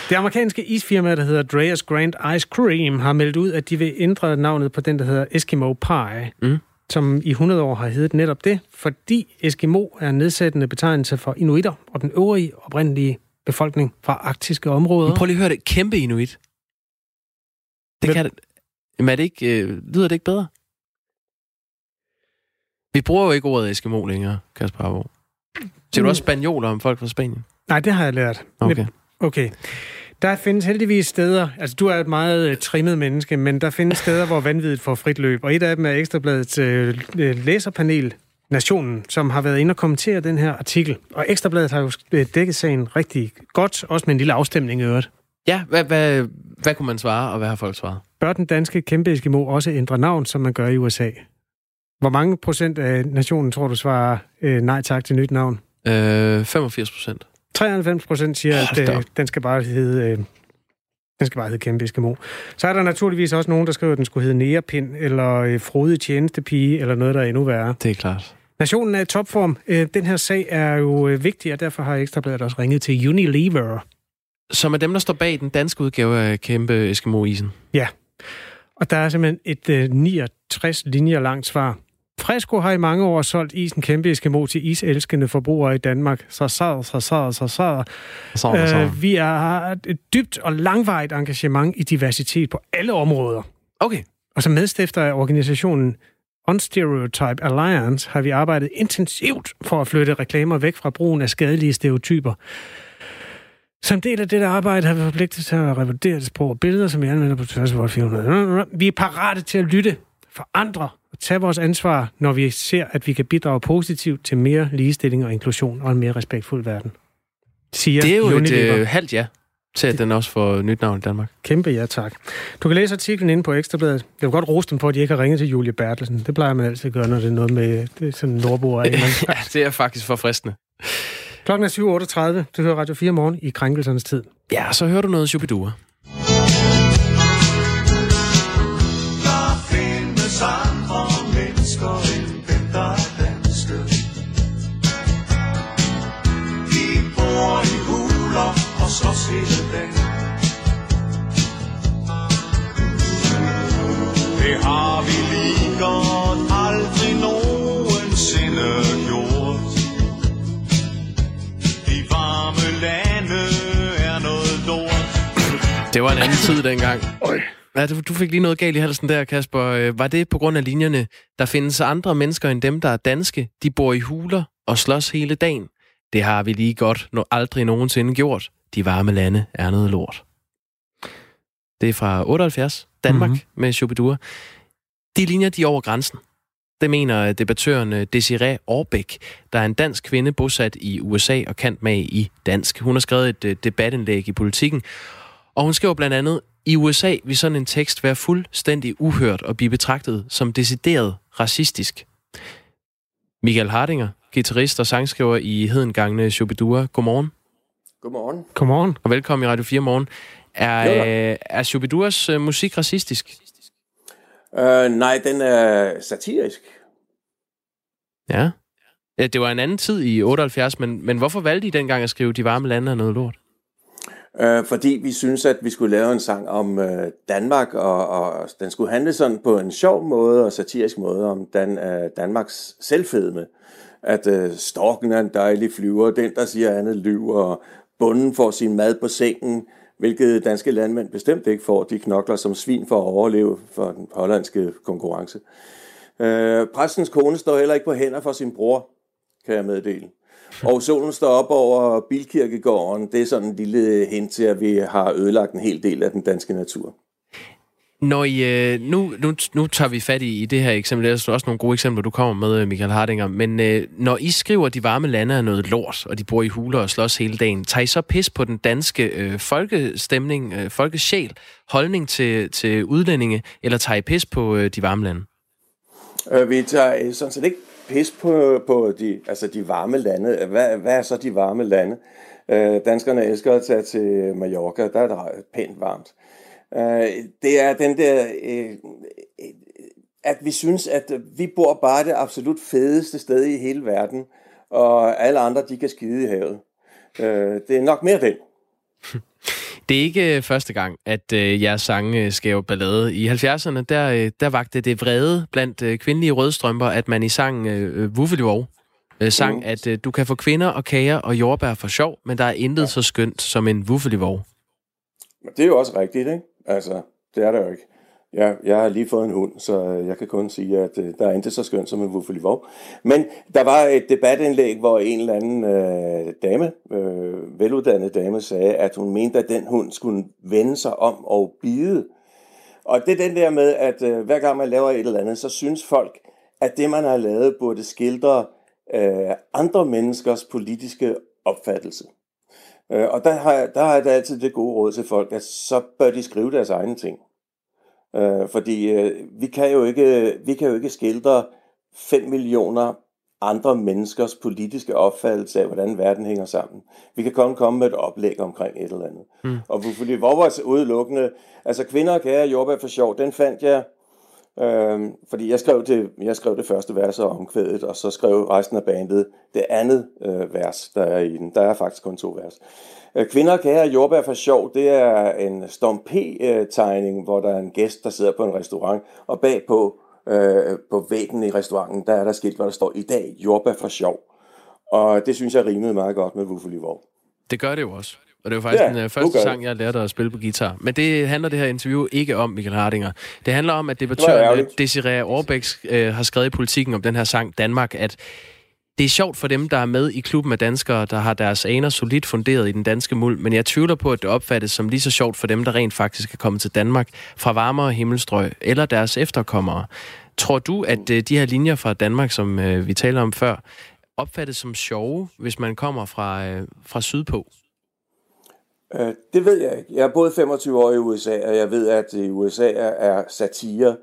det amerikanske isfirma, der hedder Dreas Grand Ice Cream, har meldt ud, at de vil ændre navnet på den, der hedder Eskimo Pie. Mm som i 100 år har heddet netop det, fordi Eskimo er en nedsættende betegnelse for inuitter og den øvrige oprindelige befolkning fra arktiske områder. Men prøv lige at høre det. Kæmpe inuit. Det Men, kan det... Jamen er det ikke... Øh, lyder det ikke bedre? Vi bruger jo ikke ordet Eskimo længere, Kasper Harbo. Siger du også spanioler om folk fra Spanien? Nej, det har jeg lært. Okay. Okay. Der findes heldigvis steder, altså du er et meget uh, trimmet menneske, men der findes steder, hvor vanvittigt får frit løb, og et af dem er Ekstrabladets uh, læserpanel, Nationen, som har været inde og kommentere den her artikel. Og Ekstrabladet har jo dækket sagen rigtig godt, også med en lille afstemning i øvrigt. Ja, hvad, hvad, hvad kunne man svare, og hvad har folk svaret? Bør den danske kæmpe Eskimo også ændre navn, som man gør i USA? Hvor mange procent af nationen tror du svarer øh, nej tak til nyt navn? Øh, 85 procent. 93 procent siger, at øh, den skal bare hedde... Øh, den skal bare hedde Kæmpe Eskimo. Så er der naturligvis også nogen, der skriver, at den skulle hedde Nærepind, eller øh, Frode Tjenestepige, eller noget, der er endnu værre. Det er klart. Nationen er i topform. Øh, den her sag er jo øh, vigtig, og derfor har Ekstrabladet også ringet til Unilever. Som er dem, der står bag den danske udgave af Kæmpe Eskimo-isen. Ja. Og der er simpelthen et øh, 69 linjer langt svar. Fresco har i mange år solgt isen kæmpe Eskimo til iselskende forbrugere i Danmark. Så sad, så sad, så sad. Øh, vi har et dybt og langvarigt engagement i diversitet på alle områder. Okay. Og som medstifter af organisationen Unstereotype Alliance har vi arbejdet intensivt for at flytte reklamer væk fra brugen af skadelige stereotyper. Som del af dette arbejde har vi forpligtet til at revurdere det sprog og billeder, som vi anvender på tværs af vores 400. Vi er parate til at lytte, forandre og tage vores ansvar, når vi ser, at vi kan bidrage positivt til mere ligestilling og inklusion og en mere respektfuld verden. Siger det er jo Unilever. et øh, halvt ja til, at den også får nyt navn i Danmark. Kæmpe ja, tak. Du kan læse artiklen inde på Ekstrabladet. Jeg vil godt rose dem for, at de ikke har ringet til Julie Bertelsen. Det plejer man altid at gøre, når det er noget med det er sådan nordboer. ja, det er faktisk for fristende. Klokken er 7.38. Du hører Radio 4 morgen i krænkelsernes tid. Ja, så hører du noget Shubidua. Har vi lige godt aldrig nogensinde gjort. De varme lande er noget lort. Det var en anden tid dengang. Ja, du, du fik lige noget galt i halsen der, Kasper. Øh, var det på grund af linjerne? Der findes andre mennesker end dem, der er danske. De bor i huler og slås hele dagen. Det har vi lige godt når aldrig nogensinde gjort. De varme lande er noget lort. Det er fra 78, Danmark mm-hmm. med Shubidua. De linjer de over grænsen. Det mener debattøren øh, Desiree Orbæk, der er en dansk kvinde bosat i USA og kendt med i dansk. Hun har skrevet et øh, debatindlæg i politikken, og hun skriver blandt andet, i USA vil sådan en tekst være fuldstændig uhørt og blive betragtet som decideret racistisk. Michael Hardinger, guitarist og sangskriver i Hedengangne Shubidua. Godmorgen. Godmorgen. Godmorgen. Og velkommen i Radio 4 morgen. Er, øh, er Shubiduas øh, musik racistisk? Uh, nej, den er satirisk. Ja. ja. Det var en anden tid i 78, men, men hvorfor valgte I dengang at skrive De varme lande er noget lort? Øh, fordi vi synes, at vi skulle lave en sang om øh, Danmark, og, og den skulle handle sådan på en sjov måde og satirisk måde om Dan, øh, Danmarks selvfedme. At øh, storken er en dejlig flyver, den der siger andet lyver, og bunden får sin mad på sengen, hvilket danske landmænd bestemt ikke får. De knokler som svin for at overleve for den hollandske konkurrence. Øh, præstens kone står heller ikke på hænder for sin bror, kan jeg meddele. Og solen står op over Bilkirkegården. Det er sådan en lille hint til, at vi har ødelagt en hel del af den danske natur. Når I, øh, nu, nu, nu tager vi fat i, i det her eksempel. Der er også nogle gode eksempler, du kommer med, øh, Michael Hardinger. Men øh, når I skriver, at de varme lande er noget lort, og de bor i huler og slås hele dagen, tager I så pis på den danske øh, folkestemning, øh, folkesjæl, holdning til, til udlændinge, eller tager I pis på øh, de varme lande? Øh, vi tager øh, sådan set ikke pis på, på de, altså de varme lande. Hvad, hvad er så de varme lande? Øh, danskerne elsker at tage til Mallorca, der er det pænt varmt. Øh, det er den der, øh, at vi synes, at vi bor bare det absolut fedeste sted i hele verden, og alle andre, de kan skide i havet. Øh, det er nok mere den. Det er ikke øh, første gang, at øh, jeres sange øh, skæver ballade. I 70'erne, der, øh, der vagte det vrede blandt øh, kvindelige rødstrømper, at man i sangen øh, Wuffeliwov øh, sang, mm. at øh, du kan få kvinder og kager og jordbær for sjov, men der er intet ja. så skønt som en Wuffeliwov. Det er jo også rigtigt, ikke? Altså, det er der jo ikke. Jeg, jeg har lige fået en hund, så øh, jeg kan kun sige, at øh, der er ikke så skønt som en Wuffeliwov. Men der var et debatindlæg, hvor en eller anden øh, dame, øh, veluddannet dame, sagde, at hun mente, at den hund skulle vende sig om og bide. Og det er den der med, at øh, hver gang man laver et eller andet, så synes folk, at det, man har lavet, burde skildre øh, andre menneskers politiske opfattelse. Øh, og der har, der har jeg da altid det gode råd til folk, at så bør de skrive deres egne ting. Øh, fordi øh, vi, kan jo ikke, vi kan jo ikke skildre 5 millioner andre menneskers politiske opfattelse af, hvordan verden hænger sammen. Vi kan kun komme med et oplæg omkring et eller andet. Mm. Og fordi hvor var udelukkende, altså kvinder og kære jordbær for sjov, den fandt jeg, øh, fordi jeg skrev, det, jeg skrev det første vers og omkvædet, og så skrev resten af bandet det andet øh, vers, der er i den. Der er faktisk kun to vers. Øh, Kvinder kan have jordbær for sjov, det er en Storm P-tegning, øh, hvor der er en gæst, der sidder på en restaurant, og bagpå øh, på væggen i restauranten, der er der skilt, hvor der står, i dag jordbær for sjov. Og det synes jeg rimede meget godt med Wuffelivorg. Det gør det jo også. Og det var faktisk ja, den uh, første sang, jeg lærte at spille på guitar. Men det handler det her interview ikke om, Michael Hardinger. Det handler om, at debattøren Desiree Aarbæk uh, har skrevet i politikken om den her sang Danmark, at det er sjovt for dem, der er med i klubben af danskere, der har deres aner solidt funderet i den danske muld, men jeg tvivler på, at det opfattes som lige så sjovt for dem, der rent faktisk er kommet til Danmark fra varmere himmelstrøg eller deres efterkommere. Tror du, at øh, de her linjer fra Danmark, som øh, vi taler om før, opfattes som sjove, hvis man kommer fra, øh, fra sydpå? Øh, det ved jeg ikke. Jeg har boet 25 år i USA, og jeg ved, at i USA er satire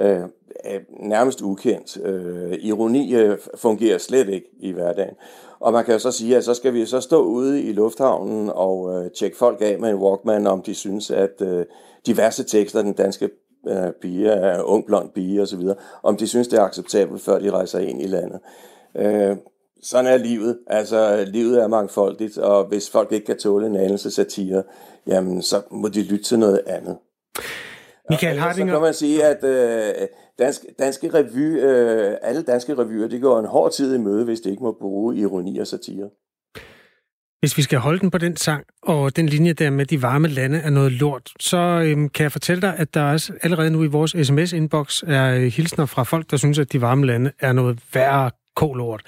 øh, er nærmest ukendt. Øh, ironi øh, fungerer slet ikke i hverdagen. Og man kan jo så sige, at så skal vi så stå ude i lufthavnen og øh, tjekke folk af med en Walkman, om de synes, at øh, diverse tekster, den danske øh, pige er ung blond pige osv., om de synes, det er acceptabelt, før de rejser ind i landet. Øh, sådan er livet. Altså, livet er mangfoldigt, og hvis folk ikke kan tåle en anelse satire, jamen, så må de lytte til noget andet. Michael Hardinger... Så kan man sige, at øh, dansk, danske revy, øh, alle danske revyer, de går en hård tid i møde, hvis de ikke må bruge ironi og satire. Hvis vi skal holde den på den sang, og den linje der med de varme lande er noget lort, så øhm, kan jeg fortælle dig, at der også allerede nu i vores sms-inbox er øh, hilsner fra folk, der synes, at de varme lande er noget værre kolort.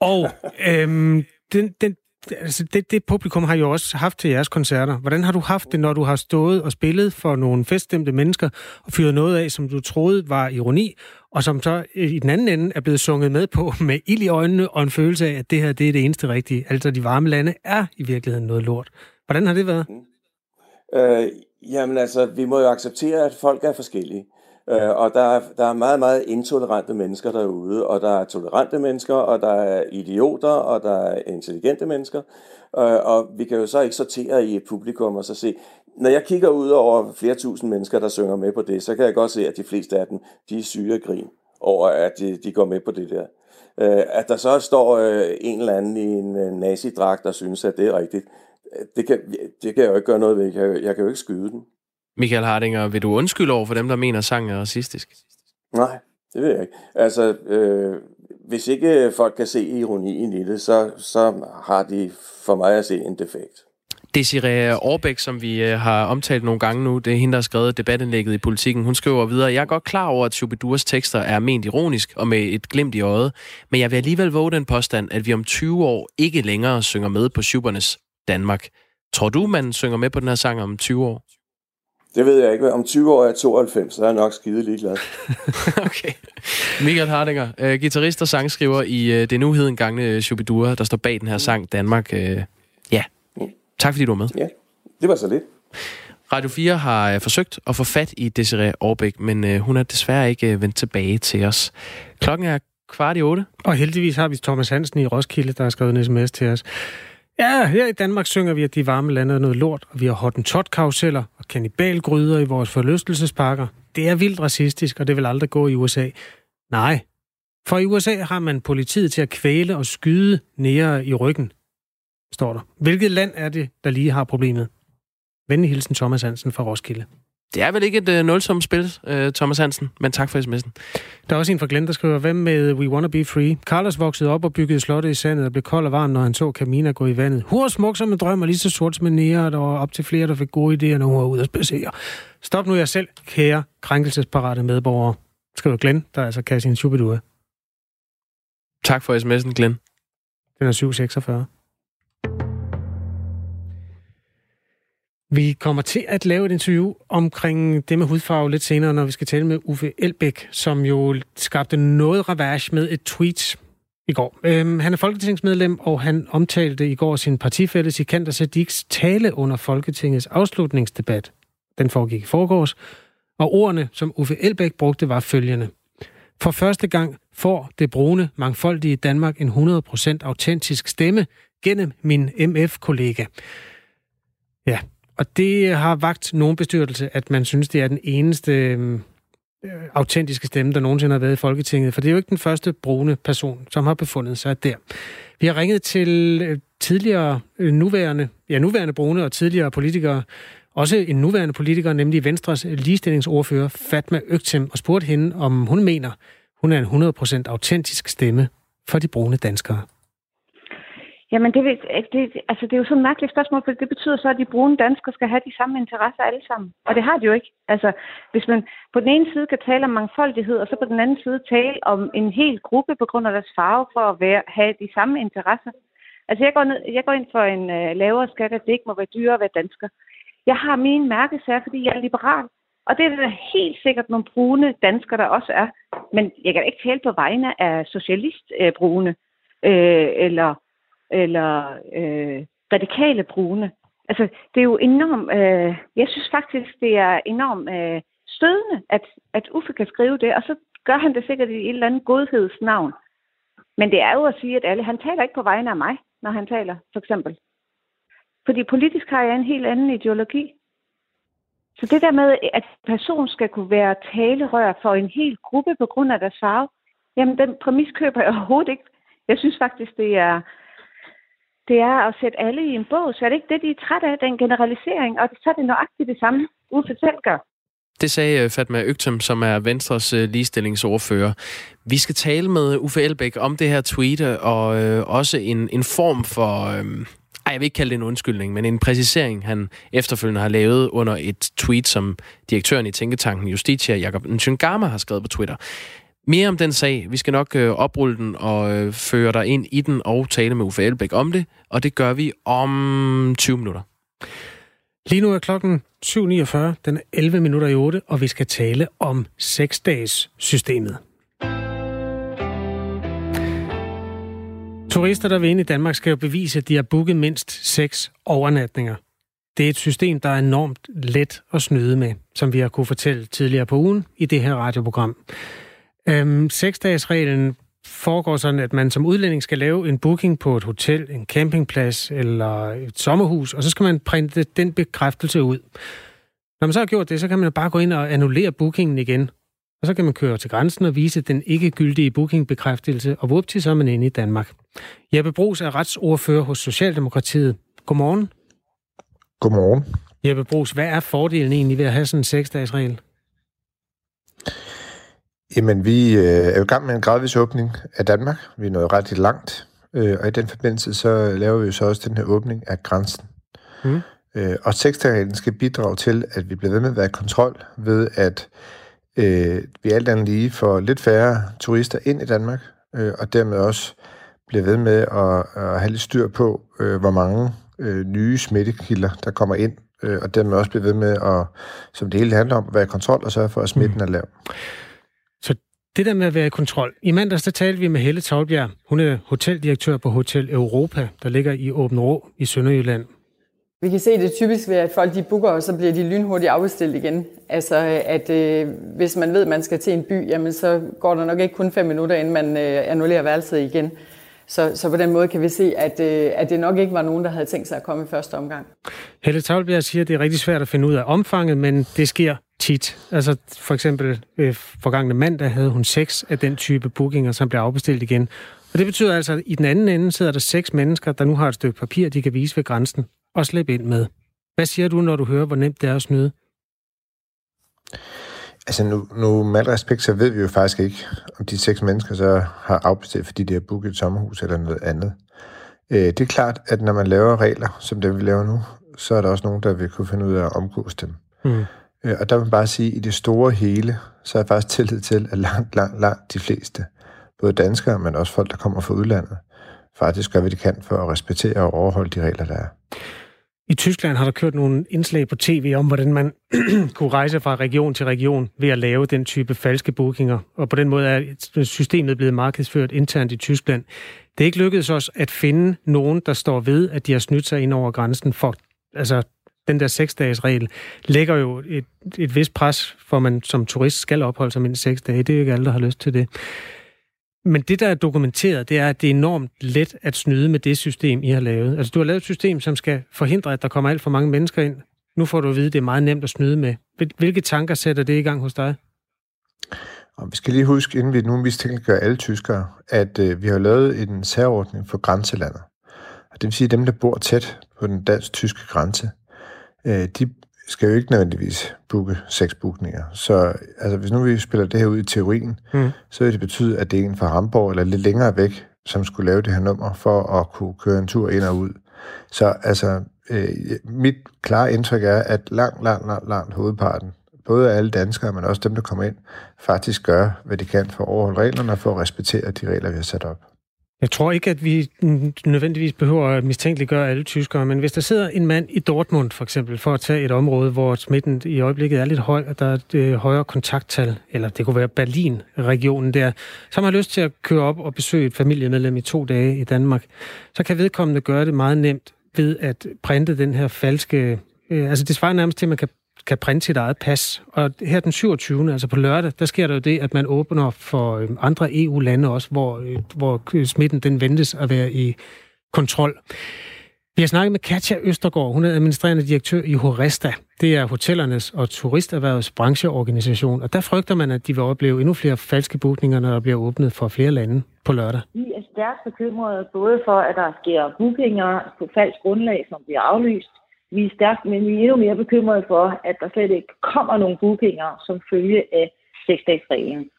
Og øhm, den, den, altså det, det publikum har jo også haft til jeres koncerter. Hvordan har du haft det, når du har stået og spillet for nogle feststemte mennesker og fyret noget af, som du troede var ironi, og som så øh, i den anden ende er blevet sunget med på med ild i øjnene og en følelse af, at det her det er det eneste rigtige. Altså de varme lande er i virkeligheden noget lort. Hvordan har det været? Mm. Øh, jamen altså, vi må jo acceptere, at folk er forskellige. Øh, og der er, der er meget, meget intolerante mennesker derude, og der er tolerante mennesker, og der er idioter, og der er intelligente mennesker. Øh, og vi kan jo så ikke sortere i et publikum og så se, når jeg kigger ud over flere tusind mennesker, der synger med på det, så kan jeg godt se, at de fleste af dem, de er syge af grin over, at de, de går med på det der. Øh, at der så står øh, en eller anden i en øh, nazidragt, der synes, at det er rigtigt, øh, det kan, det kan jeg jo ikke gøre noget ved. Jeg kan, jeg kan jo ikke skyde den. Michael Hardinger, vil du undskylde over for dem, der mener, at sangen er racistisk? Nej, det ved jeg ikke. Altså, øh, hvis ikke folk kan se ironien i det, så, så har de for mig at se en defekt. Desiree Aarbæk, som vi øh, har omtalt nogle gange nu, det er hende, der har skrevet debatindlægget i politikken. Hun skriver videre, jeg er godt klar over, at Shubidurs tekster er ment ironisk og med et glimt i øjet, men jeg vil alligevel våge den påstand, at vi om 20 år ikke længere synger med på Schubernes Danmark. Tror du, man synger med på den her sang om 20 år? Det ved jeg ikke. Om 20 år er 92, så er jeg nok skide ligeglad. okay. Michael Hardinger, uh, guitarist og sangskriver i uh, det nu heden gangne Shubidua, der står bag den her sang Danmark. Uh, ja, tak fordi du var med. Ja, det var så lidt. Radio 4 har uh, forsøgt at få fat i Desiree Aarbæk, men uh, hun er desværre ikke uh, vendt tilbage til os. Klokken er kvart i otte. Og heldigvis har vi Thomas Hansen i Roskilde, der har skrevet en sms til os. Ja, her i Danmark synger vi, at de varme lande er noget lort, og vi har hottentot-karuseller og kanibalgryder i vores forlystelsesparker. Det er vildt racistisk, og det vil aldrig gå i USA. Nej, for i USA har man politiet til at kvæle og skyde nære i ryggen, står der. Hvilket land er det, der lige har problemet? Venlig hilsen Thomas Hansen fra Roskilde. Det er vel ikke et uh, nulsomt spil, uh, Thomas Hansen, men tak for sms'en. Der er også en fra Glenn, der skriver, hvem med We Wanna Be Free? Carlos voksede op og byggede slottet i sandet og blev kold og varm, når han så Camina gå i vandet. Hun var smuk som en drøm og lige så sort som en nære, der var op til flere, der fik gode idéer, når hun var ude at spacere. Stop nu jer selv, kære krænkelsesparate medborgere, skriver Glenn, der altså kan sin superdue. Tak for sms'en, Glenn. Den er 746. Vi kommer til at lave et interview omkring det med hudfarve lidt senere, når vi skal tale med Uffe Elbæk, som jo skabte noget ravage med et tweet i går. Øhm, han er folketingsmedlem, og han omtalte i går sin partifælle Sikander Sadiks tale under Folketingets afslutningsdebat. Den foregik i forgårs, og ordene, som Uffe Elbæk brugte, var følgende. For første gang får det brune, mangfoldige Danmark en 100% autentisk stemme gennem min MF-kollega. Ja, og det har vagt nogen bestyrelse, at man synes, det er den eneste øhm, øh, autentiske stemme, der nogensinde har været i Folketinget. For det er jo ikke den første brune person, som har befundet sig der. Vi har ringet til øh, tidligere øh, nuværende, ja, nuværende brune og tidligere politikere, også en nuværende politiker, nemlig Venstres ligestillingsordfører Fatma Øgtem, og spurgte hende, om hun mener, hun er en 100% autentisk stemme for de brune danskere. Jamen, det, det, altså, det er jo sådan et mærkeligt spørgsmål, for det betyder så, at de brune danskere skal have de samme interesser alle sammen. Og det har de jo ikke. Altså, hvis man på den ene side kan tale om mangfoldighed, og så på den anden side tale om en hel gruppe på grund af deres farve for at være, have de samme interesser. Altså, jeg går, ned, jeg går ind for en øh, lavere skat, at det ikke må være dyrere at være dansker. Jeg har min mærkesager, fordi jeg er liberal. Og det er der helt sikkert nogle brune danskere, der også er. Men jeg kan ikke tale på vegne af socialistbrune, øh, øh, eller eller øh, radikale brune. Altså, det er jo enormt... Øh, jeg synes faktisk, det er enormt øh, stødende, at, at Uffe kan skrive det, og så gør han det sikkert i et eller andet godhedsnavn. Men det er jo at sige, at alle... Han taler ikke på vegne af mig, når han taler, for eksempel. Fordi politisk har jeg en helt anden ideologi. Så det der med, at person skal kunne være talerør for en hel gruppe på grund af deres farve, jamen den præmis køber jeg overhovedet ikke. Jeg synes faktisk, det er, det er at sætte alle i en bog, så er det ikke det, de er træt af, den generalisering, og så er det nøjagtigt det samme, Uffe selv gør. Det sagde øh, Fatma Øgtem, som er Venstres øh, ligestillingsordfører. Vi skal tale med Uffe Elbæk om det her tweet, øh, og øh, også en, en form for... Øh, ej, jeg vil ikke kalde det en undskyldning, men en præcisering, han efterfølgende har lavet under et tweet, som direktøren i Tænketanken Justitia, Jakob Nchungama, har skrevet på Twitter. Mere om den sag. Vi skal nok øh, oprulle den og øh, føre dig ind i den og tale med Uffe Elbæk om det, og det gør vi om 20 minutter. Lige nu er klokken 7.49, den er 11 minutter i 8, og vi skal tale om 6-dages systemet. Turister, der vil ind i Danmark, skal jo bevise, at de har booket mindst 6 overnatninger. Det er et system, der er enormt let at snyde med, som vi har kunne fortælle tidligere på ugen i det her radioprogram. Øhm, seksdagsreglen foregår sådan, at man som udlænding skal lave en booking på et hotel, en campingplads eller et sommerhus, og så skal man printe den bekræftelse ud. Når man så har gjort det, så kan man bare gå ind og annullere bookingen igen. Og så kan man køre til grænsen og vise den ikke gyldige bookingbekræftelse, og til så er man inde i Danmark. Jeppe Brugs er retsordfører hos Socialdemokratiet. Godmorgen. Godmorgen. Jeppe Brugs, hvad er fordelen egentlig ved at have sådan en seksdages regel? Jamen, vi øh, er jo i gang med en gradvis åbning af Danmark. Vi er nået ret langt, øh, og i den forbindelse så laver vi jo så også den her åbning af grænsen. Mm. Øh, og seksdagen skal bidrage til, at vi bliver ved med at være i kontrol ved, at øh, vi alt andet lige får lidt færre turister ind i Danmark, øh, og dermed også bliver ved med at, at have lidt styr på, øh, hvor mange øh, nye smittekilder, der kommer ind, øh, og dermed også bliver ved med at, som det hele handler om, at være i kontrol og sørge for, at smitten mm. er lav. Det der med at være i kontrol. I mandags der talte vi med Helle Tolbjerg. Hun er hoteldirektør på Hotel Europa, der ligger i Åben Rå i Sønderjylland. Vi kan se det typisk ved, at folk de booker, og så bliver de lynhurtigt afbestilt igen. Altså, at øh, hvis man ved, at man skal til en by, jamen, så går der nok ikke kun fem minutter, inden man øh, annullerer værelset igen. Så, så på den måde kan vi se, at, øh, at det nok ikke var nogen, der havde tænkt sig at komme i første omgang. Helle Tavlbjerg siger, at det er rigtig svært at finde ud af omfanget, men det sker tit. Altså for eksempel øh, forgangne mandag havde hun seks af den type bookinger, som blev afbestilt igen. Og det betyder altså, at i den anden ende sidder der seks mennesker, der nu har et stykke papir, de kan vise ved grænsen og slippe ind med. Hvad siger du, når du hører, hvor nemt det er at snyde? Altså nu, nu med al respekt, så ved vi jo faktisk ikke, om de seks mennesker så har afbestilt, fordi de har booket et sommerhus eller noget andet. Øh, det er klart, at når man laver regler, som det vi laver nu, så er der også nogen, der vil kunne finde ud af at omgås dem. Mm. Øh, og der vil man bare sige, at i det store hele, så er jeg faktisk tillid til, at langt, langt, langt de fleste, både danskere, men også folk, der kommer fra udlandet, faktisk gør, hvad de kan for at respektere og overholde de regler, der er. I Tyskland har der kørt nogle indslag på tv om, hvordan man kunne rejse fra region til region ved at lave den type falske bookinger. Og på den måde er systemet blevet markedsført internt i Tyskland. Det er ikke lykkedes os at finde nogen, der står ved, at de har snydt sig ind over grænsen. For altså, den der seksdages regel lægger jo et, et vist pres, for man som turist skal opholde sig mindst seks dage. Det er jo ikke alle, der har lyst til det. Men det, der er dokumenteret, det er, at det er enormt let at snyde med det system, I har lavet. Altså, du har lavet et system, som skal forhindre, at der kommer alt for mange mennesker ind. Nu får du at vide, at det er meget nemt at snyde med. Hvilke tanker sætter det i gang hos dig? Og vi skal lige huske, inden vi nu mistænkeliggør alle tyskere, at øh, vi har lavet en særordning for grænselandet. Og det vil sige, at dem, der bor tæt på den dansk-tyske grænse, øh, de skal jo ikke nødvendigvis booke seks bookninger. Så altså, hvis nu vi spiller det her ud i teorien, mm. så vil det betyde, at det er en fra Hamburg eller lidt længere væk, som skulle lave det her nummer for at kunne køre en tur ind og ud. Så altså, øh, mit klare indtryk er, at langt, langt, langt, langt hovedparten, både alle danskere, men også dem, der kommer ind, faktisk gør, hvad de kan for at overholde reglerne og for at respektere de regler, vi har sat op. Jeg tror ikke, at vi nødvendigvis behøver at mistænkeliggøre alle tyskere, men hvis der sidder en mand i Dortmund for eksempel, for at tage et område, hvor smitten i øjeblikket er lidt høj, og der er et øh, højere kontakttal, eller det kunne være Berlin-regionen der, så har man lyst til at køre op og besøge et familiemedlem i to dage i Danmark, så kan vedkommende gøre det meget nemt ved at printe den her falske... Øh, altså det svarer nærmest til, at man kan kan printe sit eget pas. Og her den 27. altså på lørdag, der sker der jo det, at man åbner for øhm, andre EU-lande også, hvor, øh, hvor smitten den ventes at være i kontrol. Vi har snakket med Katja Østergaard. Hun er administrerende direktør i Horesta. Det er hotellernes og turisterhvervets brancheorganisation. Og der frygter man, at de vil opleve endnu flere falske bookninger, når der bliver åbnet for flere lande på lørdag. Vi er stærkt bekymrede både for, at der sker bookinger på falsk grundlag, som bliver aflyst, vi er stærkt, men vi er endnu mere bekymrede for, at der slet ikke kommer nogen bookinger som følge af seksdagsreglen.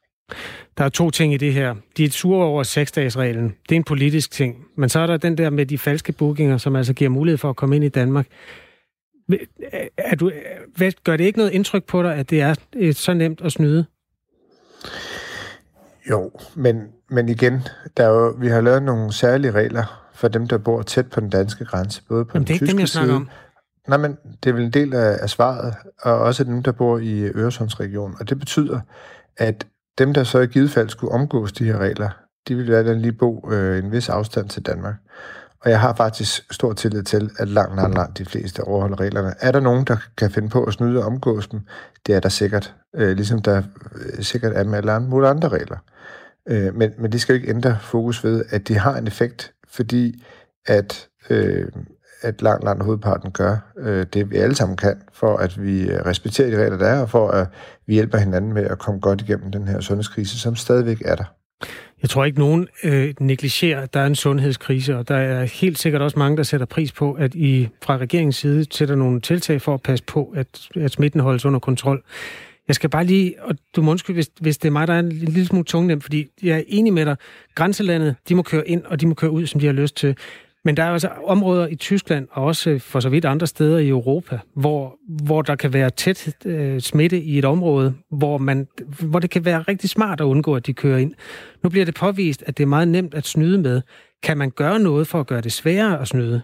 Der er to ting i det her. De er sure over seksdagsreglen. Det er en politisk ting. Men så er der den der med de falske bookinger, som altså giver mulighed for at komme ind i Danmark. Er du, hvad, gør det ikke noget indtryk på dig, at det er så nemt at snyde? Jo, men, men igen, der er jo, vi har lavet nogle særlige regler for dem, der bor tæt på den danske grænse, både på Jamen, den det er tyske ikke dem, jeg side, om. Nej, men det er vel en del af, af svaret, og også dem, der bor i Øresundsregionen. Og det betyder, at dem, der så i givet fald skulle omgås de her regler, de vil være lige bo øh, en vis afstand til Danmark. Og jeg har faktisk stor tillid til, at langt, langt, langt de fleste overholder reglerne. Er der nogen, der kan finde på at snyde og omgås dem? Det er der sikkert. Øh, ligesom der øh, sikkert er med alle mulige andre regler. Øh, men, men det skal jo ikke ændre fokus ved, at de har en effekt, fordi at øh, at langt, langt hovedparten gør øh, det, vi alle sammen kan, for at vi øh, respekterer de regler, der er, og for at vi hjælper hinanden med at komme godt igennem den her sundhedskrise, som stadigvæk er der. Jeg tror ikke, nogen øh, negligerer, at der er en sundhedskrise, og der er helt sikkert også mange, der sætter pris på, at I fra regeringens side sætter nogle tiltag for at passe på, at, at smitten holdes under kontrol. Jeg skal bare lige, og du må undskylde, hvis, hvis det er mig, der er en lille smule tungnem, fordi jeg er enig med dig. Grænselandet, de må køre ind, og de må køre ud, som de har lyst til. Men der er altså områder i Tyskland, og også for så vidt andre steder i Europa, hvor, hvor der kan være tæt øh, smitte i et område, hvor, man, hvor det kan være rigtig smart at undgå, at de kører ind. Nu bliver det påvist, at det er meget nemt at snyde med. Kan man gøre noget for at gøre det sværere at snyde?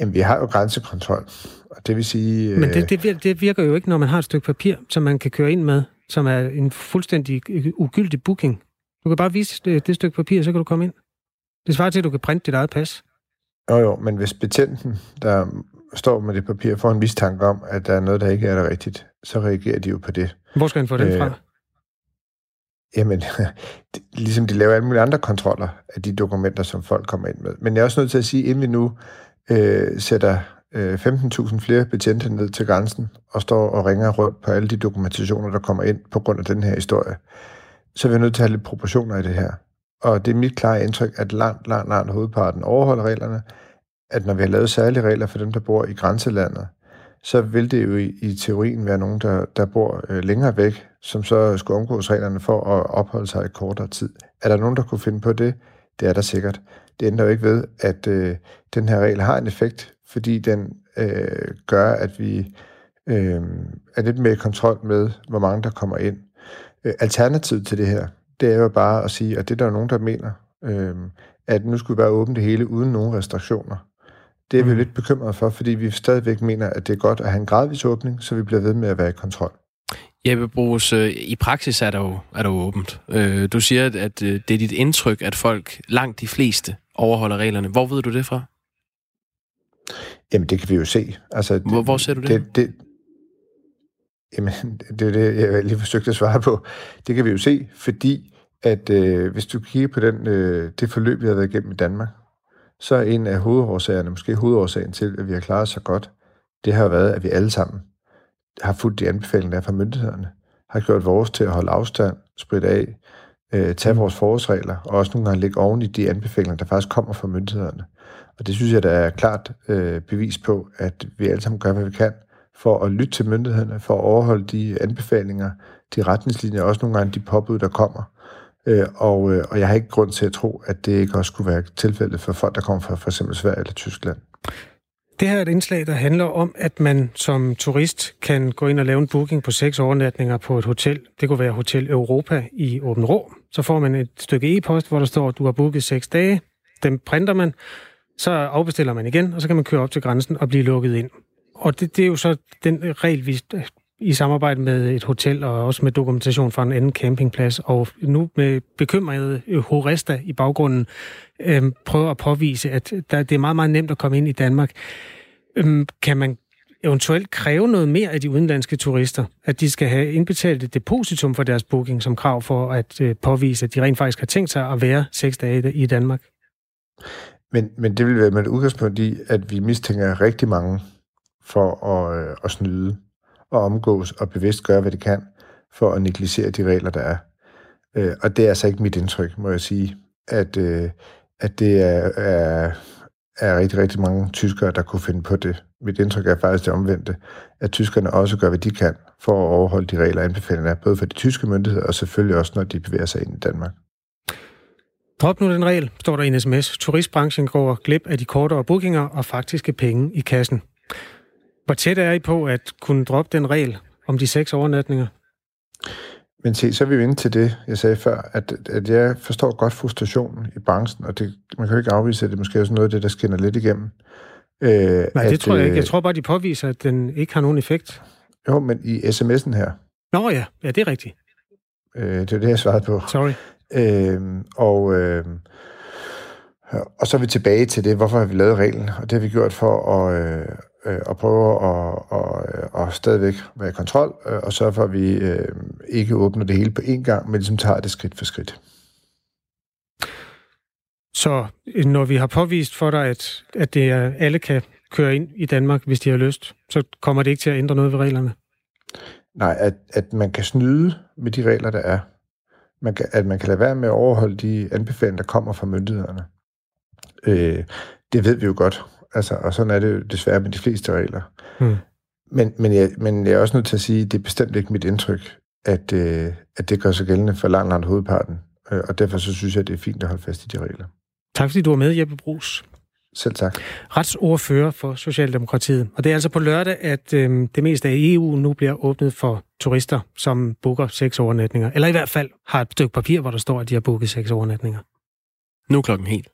Jamen, vi har jo grænsekontrol, og det vil sige... Men det, det, virker, det virker jo ikke, når man har et stykke papir, som man kan køre ind med, som er en fuldstændig ugyldig booking. Du kan bare vise det, det stykke papir, så kan du komme ind. Det svarer til, at du kan printe dit eget pas. Jo, jo, men hvis betjenten, der står med det papir, får en mistanke om, at der er noget, der ikke er der rigtigt, så reagerer de jo på det. Hvor skal han få fra? Øh, jamen, ligesom de laver alle mulige andre kontroller af de dokumenter, som folk kommer ind med. Men jeg er også nødt til at sige, inden vi nu øh, sætter øh, 15.000 flere betjente ned til grænsen og står og ringer rundt på alle de dokumentationer, der kommer ind på grund af den her historie, så er vi nødt til at have lidt proportioner i det her. Og det er mit klare indtryk, at langt, langt, langt hovedparten overholder reglerne, at når vi har lavet særlige regler for dem, der bor i grænselandet, så vil det jo i, i teorien være nogen, der, der bor øh, længere væk, som så skulle omgås reglerne for at opholde sig i kortere tid. Er der nogen, der kunne finde på det? Det er der sikkert. Det ændrer jo ikke ved, at øh, den her regel har en effekt, fordi den øh, gør, at vi øh, er lidt mere i kontrol med, hvor mange der kommer ind. Øh, alternativet til det her, det er jo bare at sige, og det er der nogen, der mener, øh, at nu skulle vi bare åbne det hele uden nogen restriktioner. Det er vi mm. lidt bekymrede for, fordi vi stadigvæk mener, at det er godt at have en gradvis åbning, så vi bliver ved med at være i kontrol. Jeppe Brugs, øh, i praksis er der jo, er der jo åbent. Øh, du siger, at øh, det er dit indtryk, at folk, langt de fleste, overholder reglerne. Hvor ved du det fra? Jamen, det kan vi jo se. Altså, hvor, hvor ser du det? det, det jamen, det er det, jeg lige forsøgte at svare på. Det kan vi jo se, fordi at øh, hvis du kigger på den, øh, det forløb, vi har været igennem i Danmark, så er en af hovedårsagerne, måske hovedårsagen til, at vi har klaret så godt, det har været, at vi alle sammen har fulgt de anbefalinger, der er fra myndighederne, har gjort vores til at holde afstand, spritte af, øh, tage vores forholdsregler, og også nogle gange ligge oven i de anbefalinger, der faktisk kommer fra myndighederne. Og det synes jeg, der er klart øh, bevis på, at vi alle sammen gør, hvad vi kan, for at lytte til myndighederne, for at overholde de anbefalinger, de retningslinjer, også nogle gange de påbud, der kommer. Øh, og, øh, og jeg har ikke grund til at tro, at det ikke også skulle være tilfældet for folk, der kommer fra for eksempel Sverige eller Tyskland. Det her er et indslag, der handler om, at man som turist kan gå ind og lave en booking på seks overnatninger på et hotel. Det kunne være Hotel Europa i Åben Rå. Så får man et stykke e-post, hvor der står, at du har booket seks dage. Dem printer man, så afbestiller man igen, og så kan man køre op til grænsen og blive lukket ind. Og det, det er jo så den regel, vi i samarbejde med et hotel og også med dokumentation fra en anden campingplads, og nu med bekymrede øh, horester i baggrunden øh, prøver at påvise, at der, det er meget, meget nemt at komme ind i Danmark. Øh, kan man eventuelt kræve noget mere af de udenlandske turister, at de skal have indbetalt et depositum for deres booking som krav for at øh, påvise, at de rent faktisk har tænkt sig at være seks dage i Danmark? Men, men det vil være med et udgangspunkt i, at vi mistænker rigtig mange for at, øh, at snyde og omgås og bevidst gøre, hvad de kan for at negligere de regler, der er. Øh, og det er altså ikke mit indtryk, må jeg sige, at, øh, at det er, er, er rigtig, rigtig mange tyskere, der kunne finde på det. Mit indtryk er faktisk det omvendte, at tyskerne også gør, hvad de kan for at overholde de regler og anbefalinger, både for de tyske myndigheder og selvfølgelig også, når de bevæger sig ind i Danmark. Drop nu den regel, står der i en sms. Turistbranchen går glip af de kortere bookinger og faktiske penge i kassen. Hvor tæt er I på at kunne droppe den regel om de seks overnatninger? Men se, så er vi jo inde til det, jeg sagde før, at, at jeg forstår godt frustrationen i branchen, og det, man kan jo ikke afvise, at det måske er sådan noget af det, der skinner lidt igennem. Øh, Nej, at, det tror jeg ikke. Jeg øh, tror bare, de påviser, at den ikke har nogen effekt. Jo, men i sms'en her. Nå ja, ja, det er rigtigt. Øh, det er det, jeg svarede på. Sorry. Øh, og, øh, og så er vi tilbage til det, hvorfor har vi lavet reglen, og det har vi gjort for at, øh, øh, og prøver at, at, at stadigvæk være i kontrol, øh, og sørge for, at vi øh, ikke åbner det hele på én gang, men ligesom tager det skridt for skridt. Så øh, når vi har påvist for dig, at, at det er, alle kan køre ind i Danmark, hvis de har lyst, så kommer det ikke til at ændre noget ved reglerne? Nej, at, at man kan snyde med de regler, der er, man kan, at man kan lade være med at overholde de anbefalinger, der kommer fra myndighederne. Øh, det ved vi jo godt, altså, og sådan er det jo desværre med de fleste regler. Hmm. Men, men, jeg, men jeg er også nødt til at sige, at det er bestemt ikke mit indtryk, at, øh, at det gør sig gældende for langt, langt hovedparten. Øh, og derfor så synes jeg, at det er fint at holde fast i de regler. Tak fordi du var med, Jeppe Brugs. Selv tak. Retsordfører for Socialdemokratiet. Og det er altså på lørdag, at øh, det meste af EU nu bliver åbnet for turister, som booker seks overnatninger. Eller i hvert fald har et stykke papir, hvor der står, at de har booket seks overnatninger. Nu klokken helt.